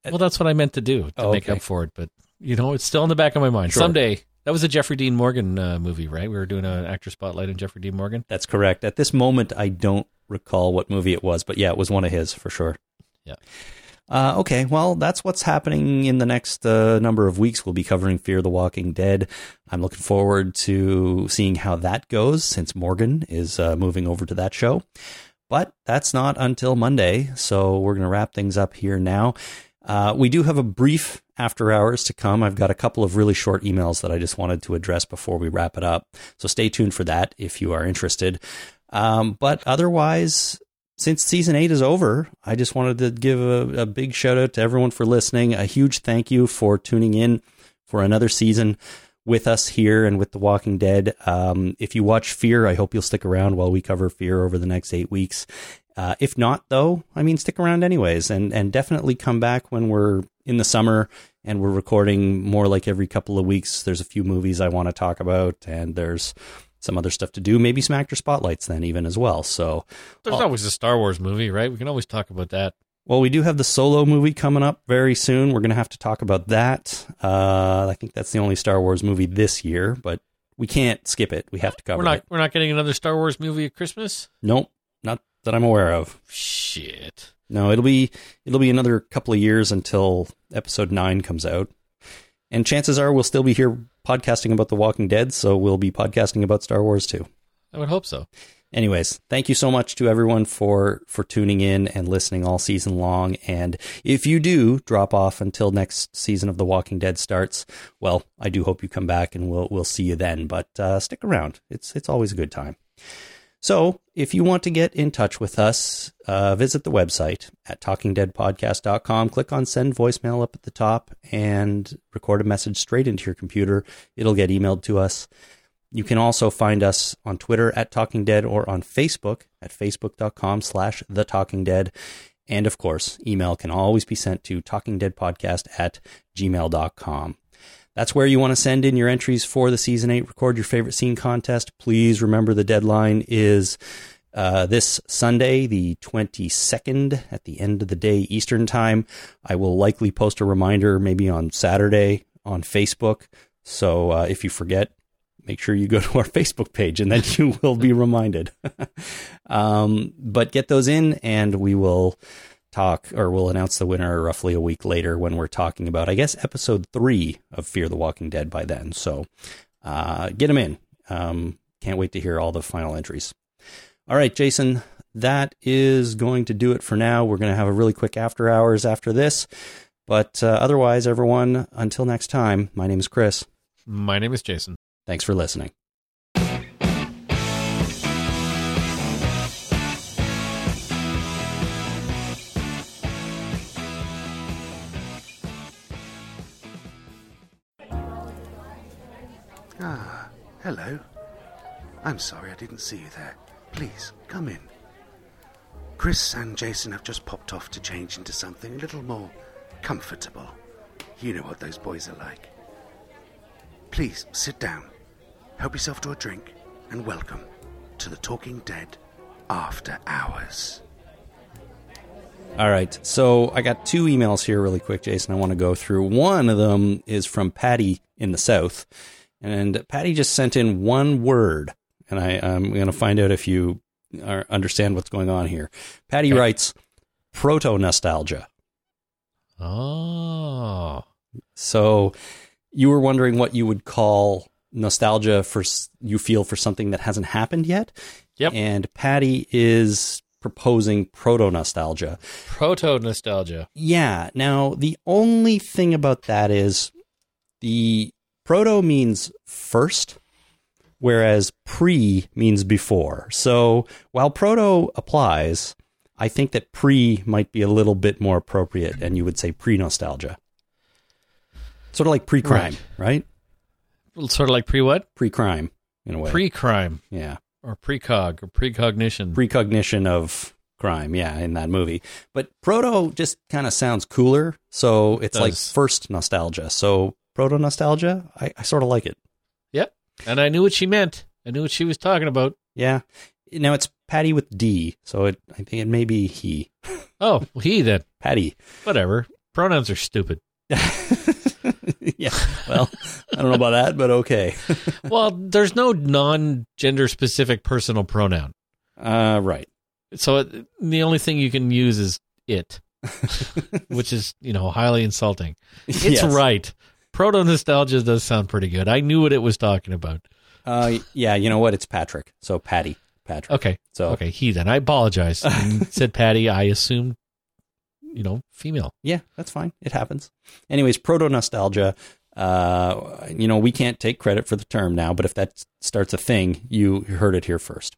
Well, that's what I meant to do to Oh, make okay. up for it, but you know, it's still in the back of my mind. Sure. Someday. That was a Jeffrey Dean Morgan uh, movie, right? We were doing an actor spotlight on Jeffrey Dean Morgan. That's correct. At this moment, I don't recall what movie it was, but yeah, it was one of his for sure. Yeah. Uh, okay, well, that's what's happening in the next uh, number of weeks. We'll be covering Fear the Walking Dead. I'm looking forward to seeing how that goes since Morgan is uh, moving over to that show. But that's not until Monday, so we're going to wrap things up here now. Uh, we do have a brief after hours to come. I've got a couple of really short emails that I just wanted to address before we wrap it up. So stay tuned for that if you are interested. Um, but otherwise, since season eight is over, I just wanted to give a, a big shout out to everyone for listening. A huge thank you for tuning in for another season with us here and with The Walking Dead. Um, if you watch Fear, I hope you'll stick around while we cover Fear over the next eight weeks. Uh, if not, though, I mean, stick around anyways, and and definitely come back when we're in the summer and we're recording more like every couple of weeks. There's a few movies I want to talk about, and there's some other stuff to do. Maybe some actor spotlights then even as well. So There's Oh. always a Star Wars movie, right? We can always talk about that. Well, we do have the solo movie coming up very soon. We're going to have to talk about that. Uh, I think that's the only Star Wars movie this year, but we can't skip it. We have to cover We're not it. we're not getting another Star Wars movie at Christmas. Nope, not that I'm aware of. Shit. No, it'll be it'll be another couple of years until Episode Nine comes out, and chances are we'll still be here podcasting about The Walking Dead. So we'll be podcasting about Star Wars too. I would hope so. anyways thank you so much to everyone for for tuning in and listening all season long and if you do drop off until next season of the walking dead starts well i do hope you come back and we'll we'll see you then but uh, stick around it's it's always a good time so if you want to get in touch with us uh, visit the website at talkingdeadpodcast.com click on send voicemail up at the top and record a message straight into your computer it'll get emailed to us you can also find us on Twitter at Talking Dead or on Facebook at facebook.com slash The Talking Dead. And of course, email can always be sent to talkingdeadpodcast at gmail.com. That's where you want to send in your entries for the season eight record your favorite scene contest. Please remember the deadline is uh, this Sunday, the 22nd, at the end of the day Eastern time. I will likely post a reminder maybe on Saturday on Facebook. So uh, if you forget, make sure you go to our Facebook page and then you will be reminded. um, but get those in and we will talk or we'll announce the winner roughly a week later when we're talking about, I guess, episode three of Fear the Walking Dead by then. So uh, get them in. Um, can't wait to hear all the final entries. All right, Jason, that is going to do it for now. We're going to have a really quick after hours after this. But uh, otherwise, everyone, until next time, my name is Chris. My name is Jason. Thanks for listening. Hello. I'm sorry I didn't see you there. Please, come in. Chris and Jason have just popped off to change into something a little more comfortable. You know what those boys are like. Please, sit down. Help yourself to a drink, and welcome to the Talking Dead After Hours. All right. So I got two emails here really quick, Jason. I want to go through. One of them is from Patty in the South. And Patty just sent in one word. And I, I'm going to find out if you are, understand what's going on here. Patty writes, proto nostalgia. Oh. So you were wondering what you would call nostalgia for you feel for something that hasn't happened yet. Yep. And Patty is proposing proto nostalgia. Proto nostalgia. Yeah. Now, the only thing about that is the proto means first, whereas pre means before. So while proto applies, I think that pre might be a little bit more appropriate, and you would say pre nostalgia. Sort of like pre crime, right? Sort of like pre what? Pre crime, in a way. Pre crime yeah. or precog or precognition. Precognition of crime, yeah, in that movie. But proto just kind of sounds cooler. So it's like first nostalgia. So proto nostalgia, I, I sort of like it. yep. And I knew what she meant. I knew what she was talking about. Yeah. Now it's Patty with D, so it, I think it may be he. Oh, he then. Patty. Whatever. Pronouns are stupid. yeah. Well, I don't know about that, but okay. well, there's no non-gender specific personal pronoun. Uh, right. So it, the only thing you can use is it, which is, you know, highly insulting. It's Yes. right. Proto nostalgia does sound pretty good. I knew what it was talking about. Uh, yeah. You know what? It's Patrick. So Patty. Patrick. Okay. So Okay, he then. I apologize. Said Patty, I assumed, you know, female. Yeah, that's fine. It happens. Anyways, proto nostalgia. Uh, you know, we can't take credit for the term now, but if that starts a thing, you heard it here first.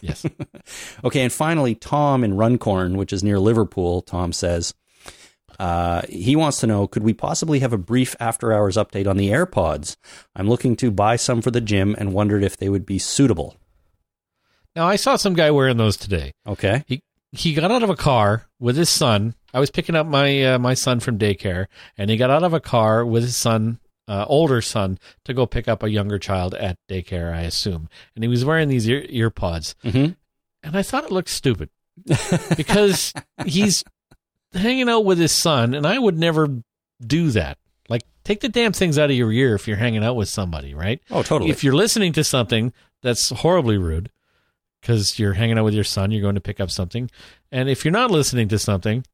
Yes. Okay, and finally, Tom in Runcorn, which is near Liverpool, Tom says uh, he wants to know could we possibly have a brief after hours update on the AirPods? I'm looking to buy some for the gym and wondered if they would be suitable. now, I saw some guy wearing those today. Okay. He he got out of a car with his son. I was picking up my uh, my son from daycare, and he got out of a car with his son, uh, older son, to go pick up a younger child at daycare. I assume, and he was wearing these ear, ear pods, Mm-hmm. and I thought it looked stupid because he's hanging out with his son, and I would never do that. Like, take the damn things out of your ear if you're hanging out with somebody, right? Oh, totally. If you're listening to something that's horribly rude because you're hanging out with your son, you're going to pick up something. And if you're not listening to something,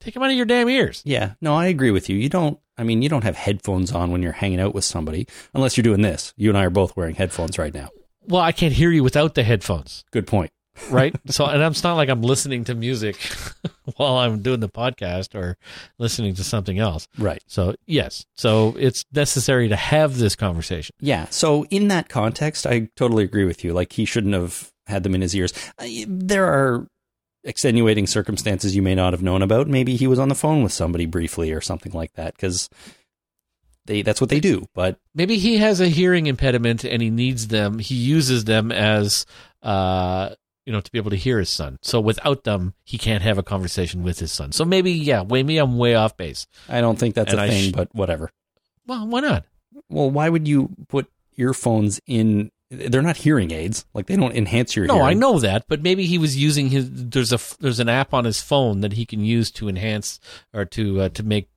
take them out of your damn ears. Yeah, no, I agree with you. You don't, I mean, you don't have headphones on when you're hanging out with somebody, unless you're doing this. You and I are both wearing headphones right now. Well, I can't hear you without the headphones, Good point. Right? so, and it's not like I'm listening to music while I'm doing the podcast or listening to something else. Right. So, yes. So it's necessary to have this conversation. Yeah. So in that context, I totally agree with you. Like he shouldn't have had them in his ears. There are extenuating circumstances you may not have known about. Maybe he was on the phone with somebody briefly or something like that because they that's what they do. But maybe he has a hearing impediment and he needs them he uses them as uh you know to be able to hear his son so without them he can't have a conversation with his son so maybe yeah way me, i'm way off base I don't think that's And a I thing. sh- but whatever. well why not Well, why would you put earphones in? They're not hearing aids. Like they don't enhance your. no hearing. i know that but maybe he was using his there's a there's an app on his phone that he can use to enhance or to uh, to make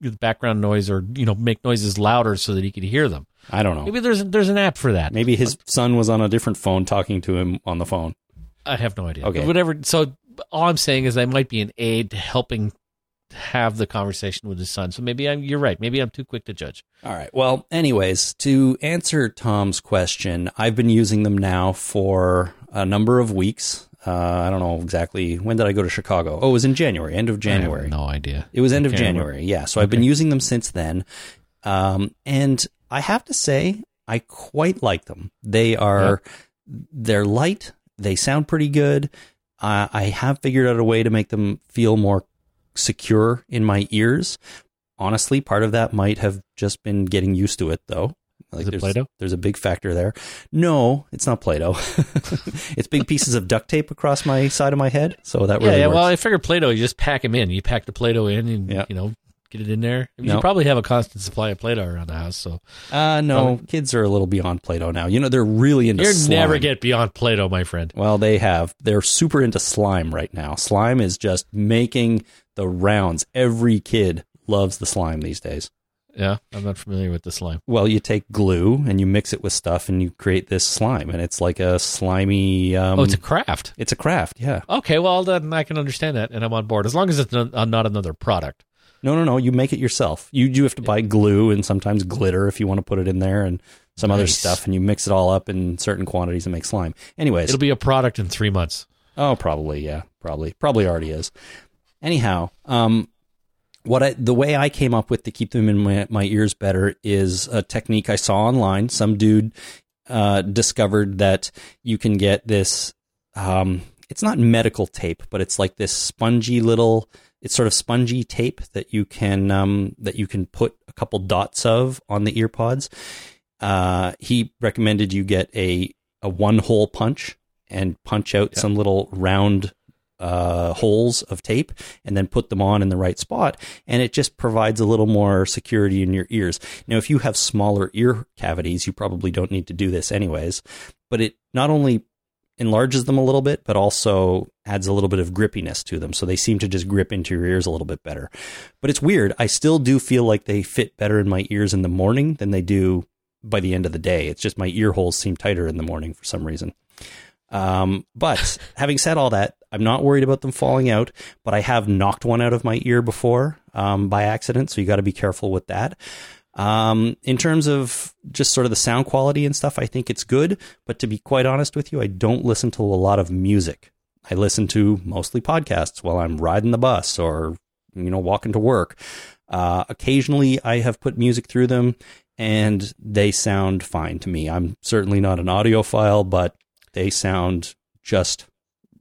the background noise or you know make noises louder so that he could hear them I don't know. maybe there's there's an app for that Maybe his son was on a different phone talking to him on the phone. I have no idea. Okay. Whatever. So all I'm saying is I might be an aid to helping have the conversation with his son. So maybe I'm, you're right. Maybe I'm too quick to judge. All right. Well, anyways, to answer Tom's question, I've been using them now for a number of weeks. Uh, I don't know exactly when did I go to Chicago. Oh, it was in January, end of January. I have no idea. It was end of Can't. January. Yeah. So I've been using them since then. Um, and I have to say, I quite like them. They are, they're light. They sound pretty good. Uh, I have figured out a way to make them feel more secure in my ears. Honestly, part of that might have just been getting used to it though. Like Is it there's, Play-Doh? there's a big factor there. No, it's not Play-Doh. it's big pieces of duct tape across my side of my head. So that Yeah, really yeah. works. Well, I figured Play-Doh. You just pack them in. You pack the Play-Doh in, and Yeah. you know, get it in there. You No. probably have a constant supply of Play-Doh around the house. So Uh, no, kids are a little beyond Play-Doh now. You know, they're really into you never get beyond Play-Doh, my friend. Well, they have. They're super into slime right now. Slime is just making the rounds. Every kid loves the slime these days. Yeah, I'm not familiar with the slime. Well, you take glue and you mix it with stuff, and you create this slime, and it's like a slimy. Um, oh, it's a craft. it's a craft. Yeah. Okay, well then I can understand that, and I'm on board as long as it's uh, not another product. No, no, no. You make it yourself. You do have to buy glue and sometimes glitter if you want to put it in there, and some other stuff, and you mix it all up in certain quantities and make slime. Anyways, It'll be a product in three months. Oh, probably, yeah, probably, probably already is. Anyhow, um, what I the way I came up with to keep them in my, my ears better is a technique I saw online. Some dude uh, discovered that you can get this. Um, it's not medical tape, but it's like this spongy little. It's sort of spongy tape that you can um, that you can put a couple dots of on the ear pods. Uh, he recommended you get a a one hole punch and punch out some little round uh, holes of tape and then put them on in the right spot. And it just provides a little more security in your ears. Now, if you have smaller ear cavities, you probably don't need to do this anyways, but it not only enlarges them a little bit, but also adds a little bit of grippiness to them. So they seem to just grip into your ears a little bit better. But it's weird. I still do feel like they fit better in my ears in the morning than they do by the end of the day. It's just my ear holes seem tighter in the morning for some reason. Um, but having said all that, I'm not worried about them falling out, but I have knocked one out of my ear before um, by accident. So you got to be careful with that. Um, in terms of just sort of the sound quality and stuff, I think it's good. But to be quite honest with you, I don't listen to a lot of music. I listen to mostly podcasts while I'm riding the bus or, you know, walking to work. Uh, occasionally I have put music through them and they sound fine to me. I'm certainly not an audiophile, but they sound just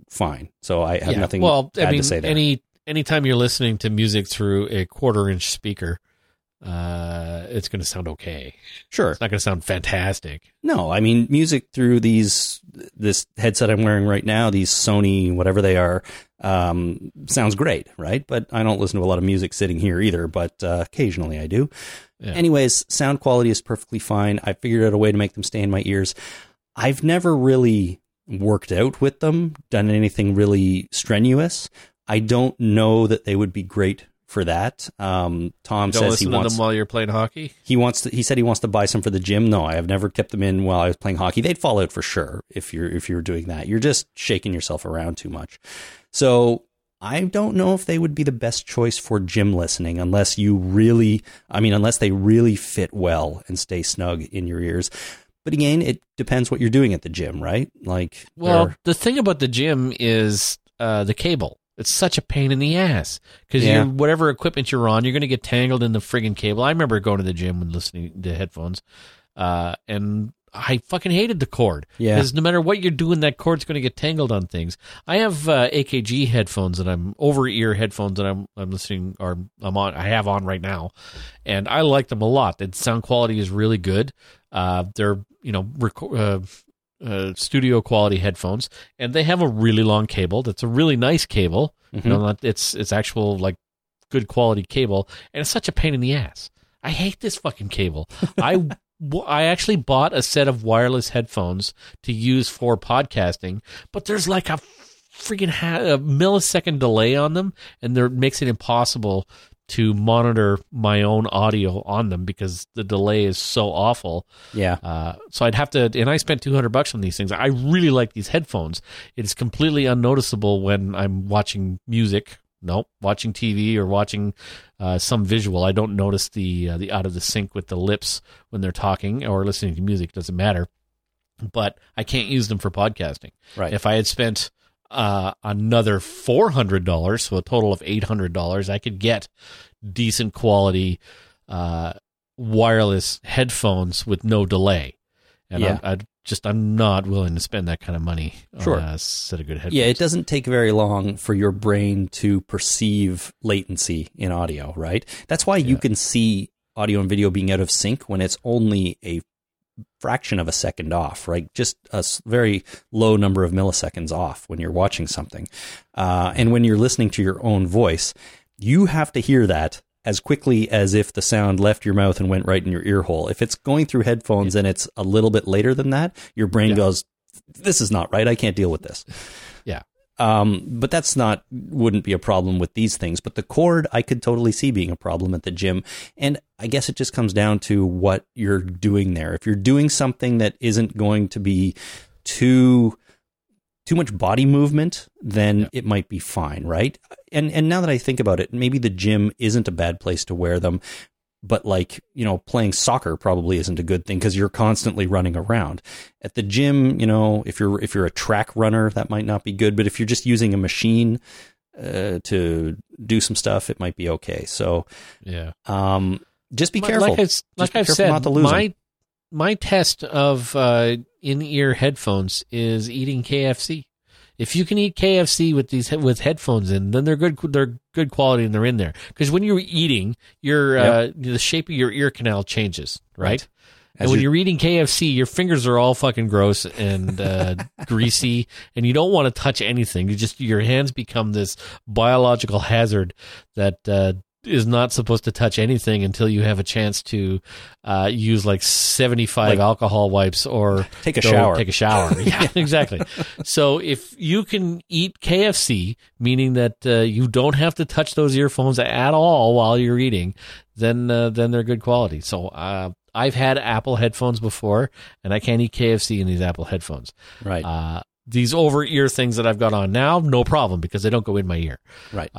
fine. So I have nothing well, bad I mean, to say there. any anytime you're listening to music through a quarter inch speaker, uh, it's going to sound okay. sure. It's not going to sound fantastic. No, I mean music through these this headset I'm wearing right now, these Sony whatever they are, um, sounds great, right? But I don't listen to a lot of music sitting here either, but uh, occasionally I do. Yeah. Anyways, sound quality is perfectly fine. I figured out a way to make them stay in my ears. I've never really worked out with them, done anything really strenuous. I don't know that they would be great for that. Um, Tom Don't says he listen to wants them while you're playing hockey. he wants to, he said he wants to buy some for the gym. No, I have never kept them in while I was playing hockey. They'd fall out for sure if you're if you're doing that. You're just shaking yourself around too much. So I don't know if they would be the best choice for gym listening unless you really I mean unless they really fit well and stay snug in your ears. But again, it depends what you're doing at the gym, right? Like Well, the thing about the gym is uh, the cable. It's such a pain in the ass because Yeah. whatever equipment you're on, you're going to get tangled in the friggin' cable. I remember going to the gym and listening to headphones, uh, and I fucking hated the cord. Yeah. because no matter what you're doing, that cord's going to get tangled on things. I have uh, AKG headphones that I'm over ear headphones that I'm I'm listening or I'm on. I have on right now, and I like them a lot. The sound quality is really good. Uh, they're you know uh, uh, studio quality headphones, and they have a really long cable. That's a really nice cable. Mhm. You know, not, it's it's actual like good quality cable, and it's such a pain in the ass. I hate this fucking cable. I I actually bought a set of wireless headphones to use for podcasting, but there's like a freaking ha- a millisecond delay on them, and there makes it impossible to monitor my own audio on them because the delay is so awful. yeah. Uh, so I'd have to, and I spent 200 bucks on these things. I really like these headphones. It is completely unnoticeable when I'm watching music. Nope, watching TV or watching uh, some visual. I don't notice the uh, the out of the sync with the lips when they're talking or listening to music. Doesn't matter. But I can't use them for podcasting. Right. If I had spent uh, another four hundred dollars, so a total of eight hundred dollars, I could get decent quality uh, wireless headphones with no delay. And Yeah. I, I just I'm not willing to spend that kind of money Sure. on a set of good headphones. Yeah, it doesn't take very long for your brain to perceive latency in audio, right? That's why you can see audio and video being out of sync when it's only a fraction of a second off, right? Just a very low number of milliseconds off when you're watching something. Uh, and when you're listening to your own voice, you have to hear that as quickly as if the sound left your mouth and went right in your ear hole. If it's going through headphones and it's a little bit later than that, your brain Yeah. goes, this is not right. I can't deal with this. Yeah. Um, but that's not wouldn't be a problem with these things. But the cord, I could totally see being a problem at the gym. And I guess it just comes down to what you're doing there. If you're doing something that isn't going to be too too much body movement, then it might be fine, right? And and now that I think about it, maybe the gym isn't a bad place to wear them, but like, you know, playing soccer probably isn't a good thing because you're constantly running around. At the gym, you know, if you're if you're a track runner, that might not be good, but if you're just using a machine uh, to do some stuff, it might be okay. So, Yeah. um just be My- careful. Like, I, like I've said, not to lose 'em. my my test of uh, in ear headphones is eating KFC. If you can eat KFC with these with headphones in, then they're good. They're good quality and they're in there. Because when you're eating, your uh, the shape of your ear canal changes, right? Right. And As when you- you're eating KFC, your fingers are all fucking gross and uh, greasy, and you don't want to touch anything. You just your hands become this biological hazard that uh, is not supposed to touch anything until you have a chance to uh, use like 75 Like- alcohol wipes or Take a shower. Take a shower. Yeah, exactly. So if you can eat KFC, meaning that uh, you don't have to touch those earphones at all while you're eating, then uh, then they're good quality. So uh, I've had Apple headphones before, and I can't eat KFC in these Apple headphones. right. Uh, these over ear things that I've got on now, no problem because they don't go in my ear. right.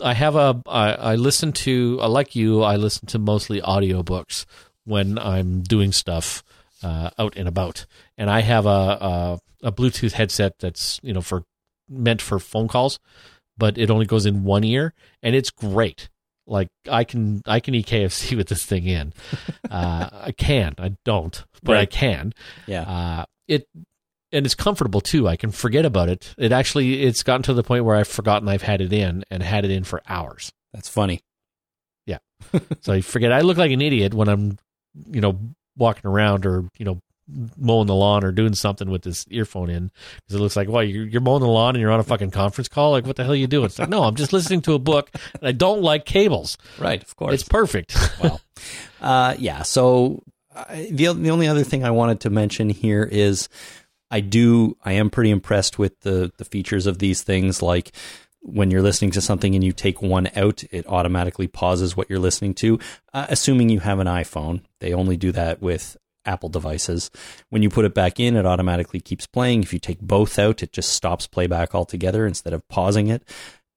I have a I, I listen to uh, like you. I listen to mostly audiobooks when I'm doing stuff uh, out and about, and I have a, a a Bluetooth headset that's you know for meant for phone calls, but it only goes in one ear, and it's great. Like I can I can eat KFC with this thing in. Uh, I can. I don't, but I can. yeah. Uh, it and it's comfortable too. I can forget about it. It actually it's gotten to the point where I've forgotten I've had it in and had it in for hours. That's funny. Yeah. so I forget. I look like an idiot when I'm, you know, walking around or you know mowing the lawn or doing something with this earphone in because it looks like, well, you're, you're mowing the lawn and you're on a fucking conference call. Like, what the hell are you doing? It's like, no, I'm just listening to a book and I don't like cables. Right. Of course. It's perfect. well, uh, yeah. So I, the the only other thing I wanted to mention here is I do I am pretty impressed with the the features of these things. Like when you're listening to something and you take one out, it automatically pauses what you're listening to. Uh, assuming you have an iPhone, they only do that with Apple devices. When you put it back in, it automatically keeps playing. If you take both out, it just stops playback altogether instead of pausing it.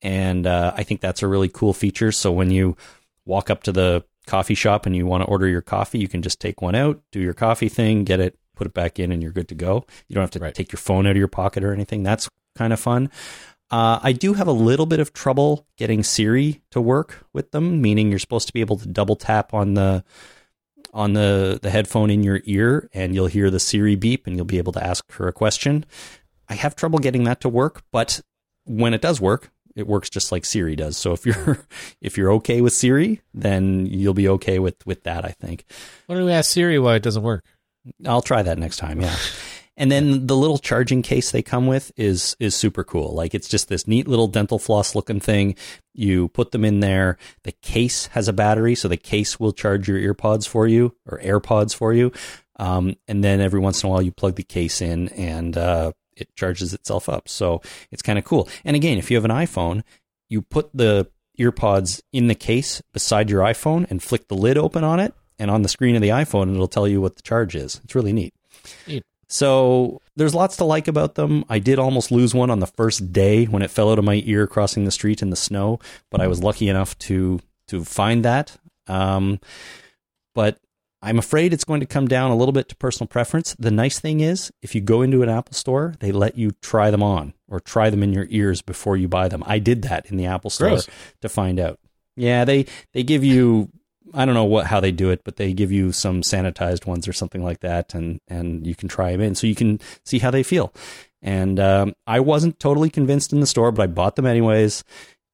And uh, I think that's a really cool feature. So when you walk up to the coffee shop and you want to order your coffee, you can just take one out, do your coffee thing, get it, put it back in, and you're good to go. You don't have to Right. take your phone out of your pocket or anything. That's kind of fun. Uh, I do have a little bit of trouble getting Siri to work with them, meaning you're supposed to be able to double tap on the on the the headphone in your ear, and you'll hear the Siri beep, and you'll be able to ask her a question. I have trouble getting that to work, but when it does work, it works just like Siri does. So if you're if you're okay with Siri, then you'll be okay with with that. I think. Why don't we ask Siri why it doesn't work? I'll try that next time. Yeah. And then the little charging case they come with is is super cool. Like it's just this neat little dental floss looking thing. You put them in there. The case has a battery, so the case will charge your earpods for you or AirPods for you. Um, and then every once in a while, you plug the case in and uh, it charges itself up. So it's kind of cool. And again, if you have an iPhone, you put the earpods in the case beside your iPhone and flick the lid open on it, and on the screen of the iPhone, it'll tell you what the charge is. It's really neat. Neat. So there's lots to like about them. I did almost lose one on the first day when it fell out of my ear crossing the street in the snow, but I was lucky enough to to find that. Um, but I'm afraid it's going to come down a little bit to personal preference. The nice thing is, if you go into an Apple store, they let you try them on or try them in your ears before you buy them. I did that in the Apple store Gross. to find out. Yeah, they they give you I don't know what how they do it, but they give you some sanitized ones or something like that, and and you can try them in, so you can see how they feel. And um, I wasn't totally convinced in the store, but I bought them anyways.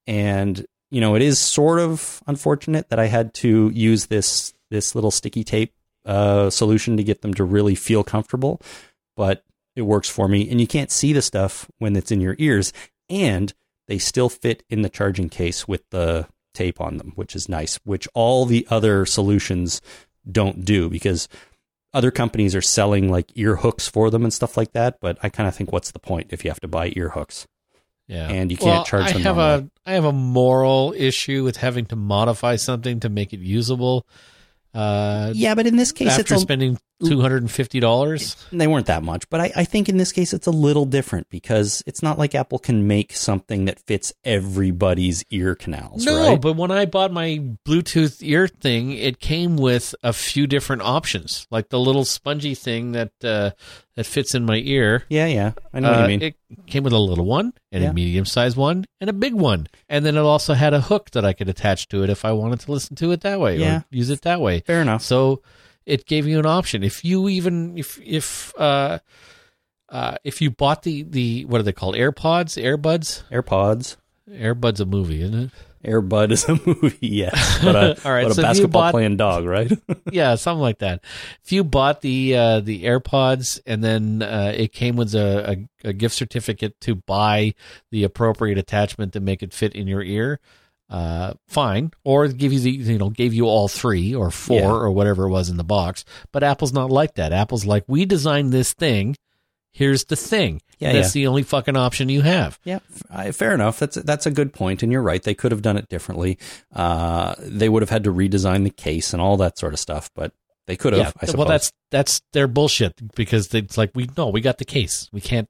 And you know, it is sort of unfortunate that I had to use this this little sticky tape uh, solution to get them to really feel comfortable, but it works for me. And you can't see the stuff when it's in your ears, and they still fit in the charging case with the tape on them, which is nice, which all the other solutions don't do because other companies are selling like ear hooks for them and stuff like that. But I kind of think, what's the point if you have to buy ear hooks? Yeah, and you can't Well, charge I have normally. a I have a moral issue with having to modify something to make it usable. Uh, yeah, but in this case, after it's a, spending two hundred and fifty dollars. they weren't that much. But I, I think in this case, it's a little different because it's not like Apple can make something that fits everybody's ear canals. No, right? but when I bought my Bluetooth ear thing, it came with a few different options, like the little spongy thing that uh, that fits in my ear. yeah, yeah, I know what Uh, you mean. It came with a little one and Yeah. a medium sized one and a big one, and then it also had a hook that I could attach to it if I wanted to listen to it that way Yeah. or use it that way. Fair enough. So it gave you an option. If you even if if uh, uh, if you bought the the what are they called AirPods, AirBuds, AirPods, AirBuds a movie, isn't it? Airbud is a movie, yes, but a, All right, but a so if basketball bought- playing dog, right? yeah, something like that. If you bought the uh, the AirPods and then uh, it came with a, a, a gift certificate to buy the appropriate attachment to make it fit in your ear, uh, fine. Or give you the you know gave you all three or four Yeah. or whatever it was in the box. But Apple's not like that. Apple's like we designed this thing. Here's the thing. Yeah, That's yeah. the only fucking option you have. Yeah, fair enough. That's that's a good point, and you're right. They could have done it differently. Uh, they would have had to redesign the case and all that sort of stuff, but they could have. Yeah. I suppose. well, that's that's their bullshit because it's like we no, we got the case. We can't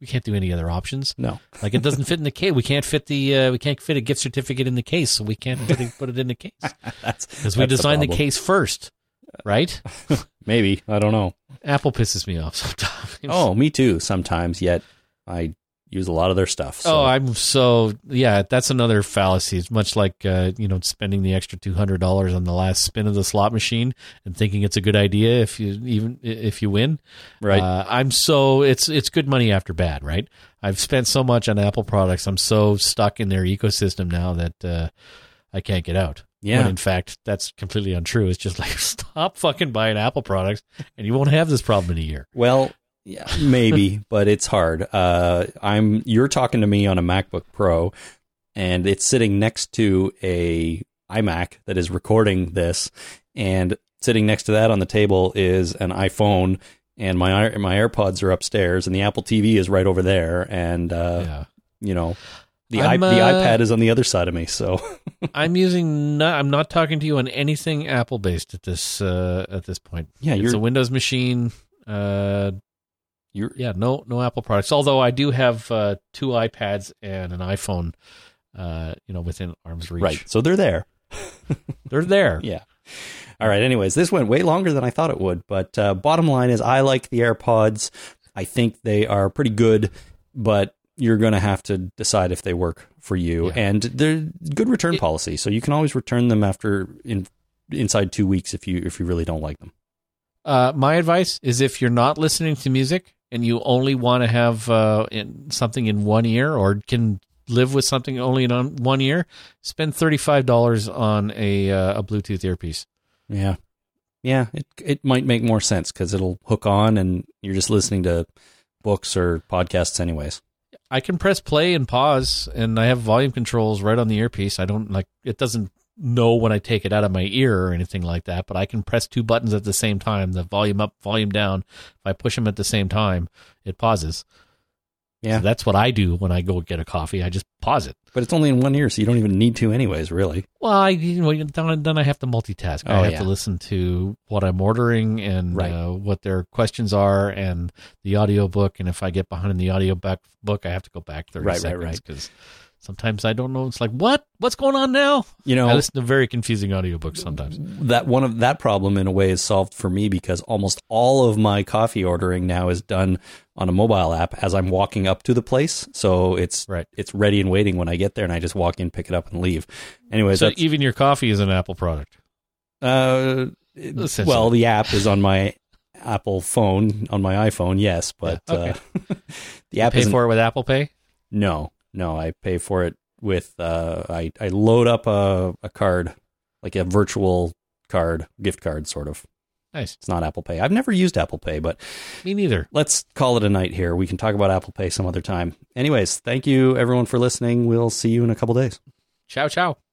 we can't do any other options. no. Like it doesn't fit in the case. We can't fit the uh, we can't fit a gift certificate in the case, so we can't put it, put it in the case That's because we designed the, problem. case first, right? Maybe I don't know. Apple pisses me off sometimes. Oh, me too. Sometimes, yet I use a lot of their stuff. So. Oh, I'm so yeah. That's another fallacy. It's much like uh, you know spending the extra two hundred dollars on the last spin of the slot machine and thinking it's a good idea if you even if you win. right. Uh, I'm so it's it's good money after bad, right? I've spent so much on Apple products. I'm so stuck in their ecosystem now that uh, I can't get out. Yeah. When in fact, that's completely untrue. It's just like stop fucking buying Apple products, and you won't have this problem in a year. Well, yeah, maybe, but it's hard. Uh, I'm you're talking to me on a MacBook Pro, and it's sitting next to a iMac that is recording this, and sitting next to that on the table is an iPhone, and my my AirPods are upstairs, and the Apple TV is right over there, and uh, yeah. you know. The, i I'm, the uh, iPad is on the other side of me, so I'm using. No, I'm not talking to you on anything Apple based at this uh, at this point. yeah, It's you're a Windows machine. Uh, you're yeah, no no Apple products. Although I do have uh, two iPads and an iPhone. Uh, you know, within arm's reach. right. So they're there. They're there. Yeah. All right. Anyways, this went way longer than I thought it would. But uh, bottom line is, I like the AirPods. I think they are pretty good, but you're going to have to decide if they work for you. Yeah. And they're good return It- policy, so you can always return them after in inside two weeks if you if you really don't like them. Uh, my advice is if you're not listening to music and you only want to have uh, in, something in one ear or can live with something only in on one ear, spend thirty five dollars on a uh, a Bluetooth earpiece. Yeah. Yeah, it it might make more sense because it'll hook on, and you're just listening to books or podcasts, anyways. I can press play and pause, and I have volume controls right on the earpiece. I don't like it doesn't know when I take it out of my ear or anything like that, but I can press two buttons at the same time, the volume up, volume down. If I push them at the same time, it pauses. Yeah. So that's what I do when I go get a coffee. I just pause it. But it's only in one ear, so you don't even need to, anyways. Really. Well, I you know then, I have to multitask. Oh, I have yeah. to listen to what I'm ordering and Right. uh, what their questions are and the audio book. And if I get behind in the audio book, I have to go back thirty Right, right, seconds right. Sometimes I don't know. It's like what what's going on now? You know, I listen to very confusing audiobooks sometimes. that one of that problem in a way is solved for me because almost all of my coffee ordering now is done on a mobile app as I'm walking up to the place. So it's Right. it's ready and waiting when I get there, and I just walk in, pick it up, and leave. Anyways, So even your coffee is an Apple product. uh, well, the app is on my Apple phone on my iPhone, yes, but Yeah, okay. uh, the app Pay isn't. for it with Apple Pay. No, no, I pay for it with uh, I I load up a a card like a virtual card, gift card, sort of. Nice. It's not Apple Pay. I've never used Apple Pay, but Me neither. let's call it a night here. We can talk about Apple Pay some other time. Anyways, thank you everyone for listening. We'll see you in a couple days. Ciao ciao.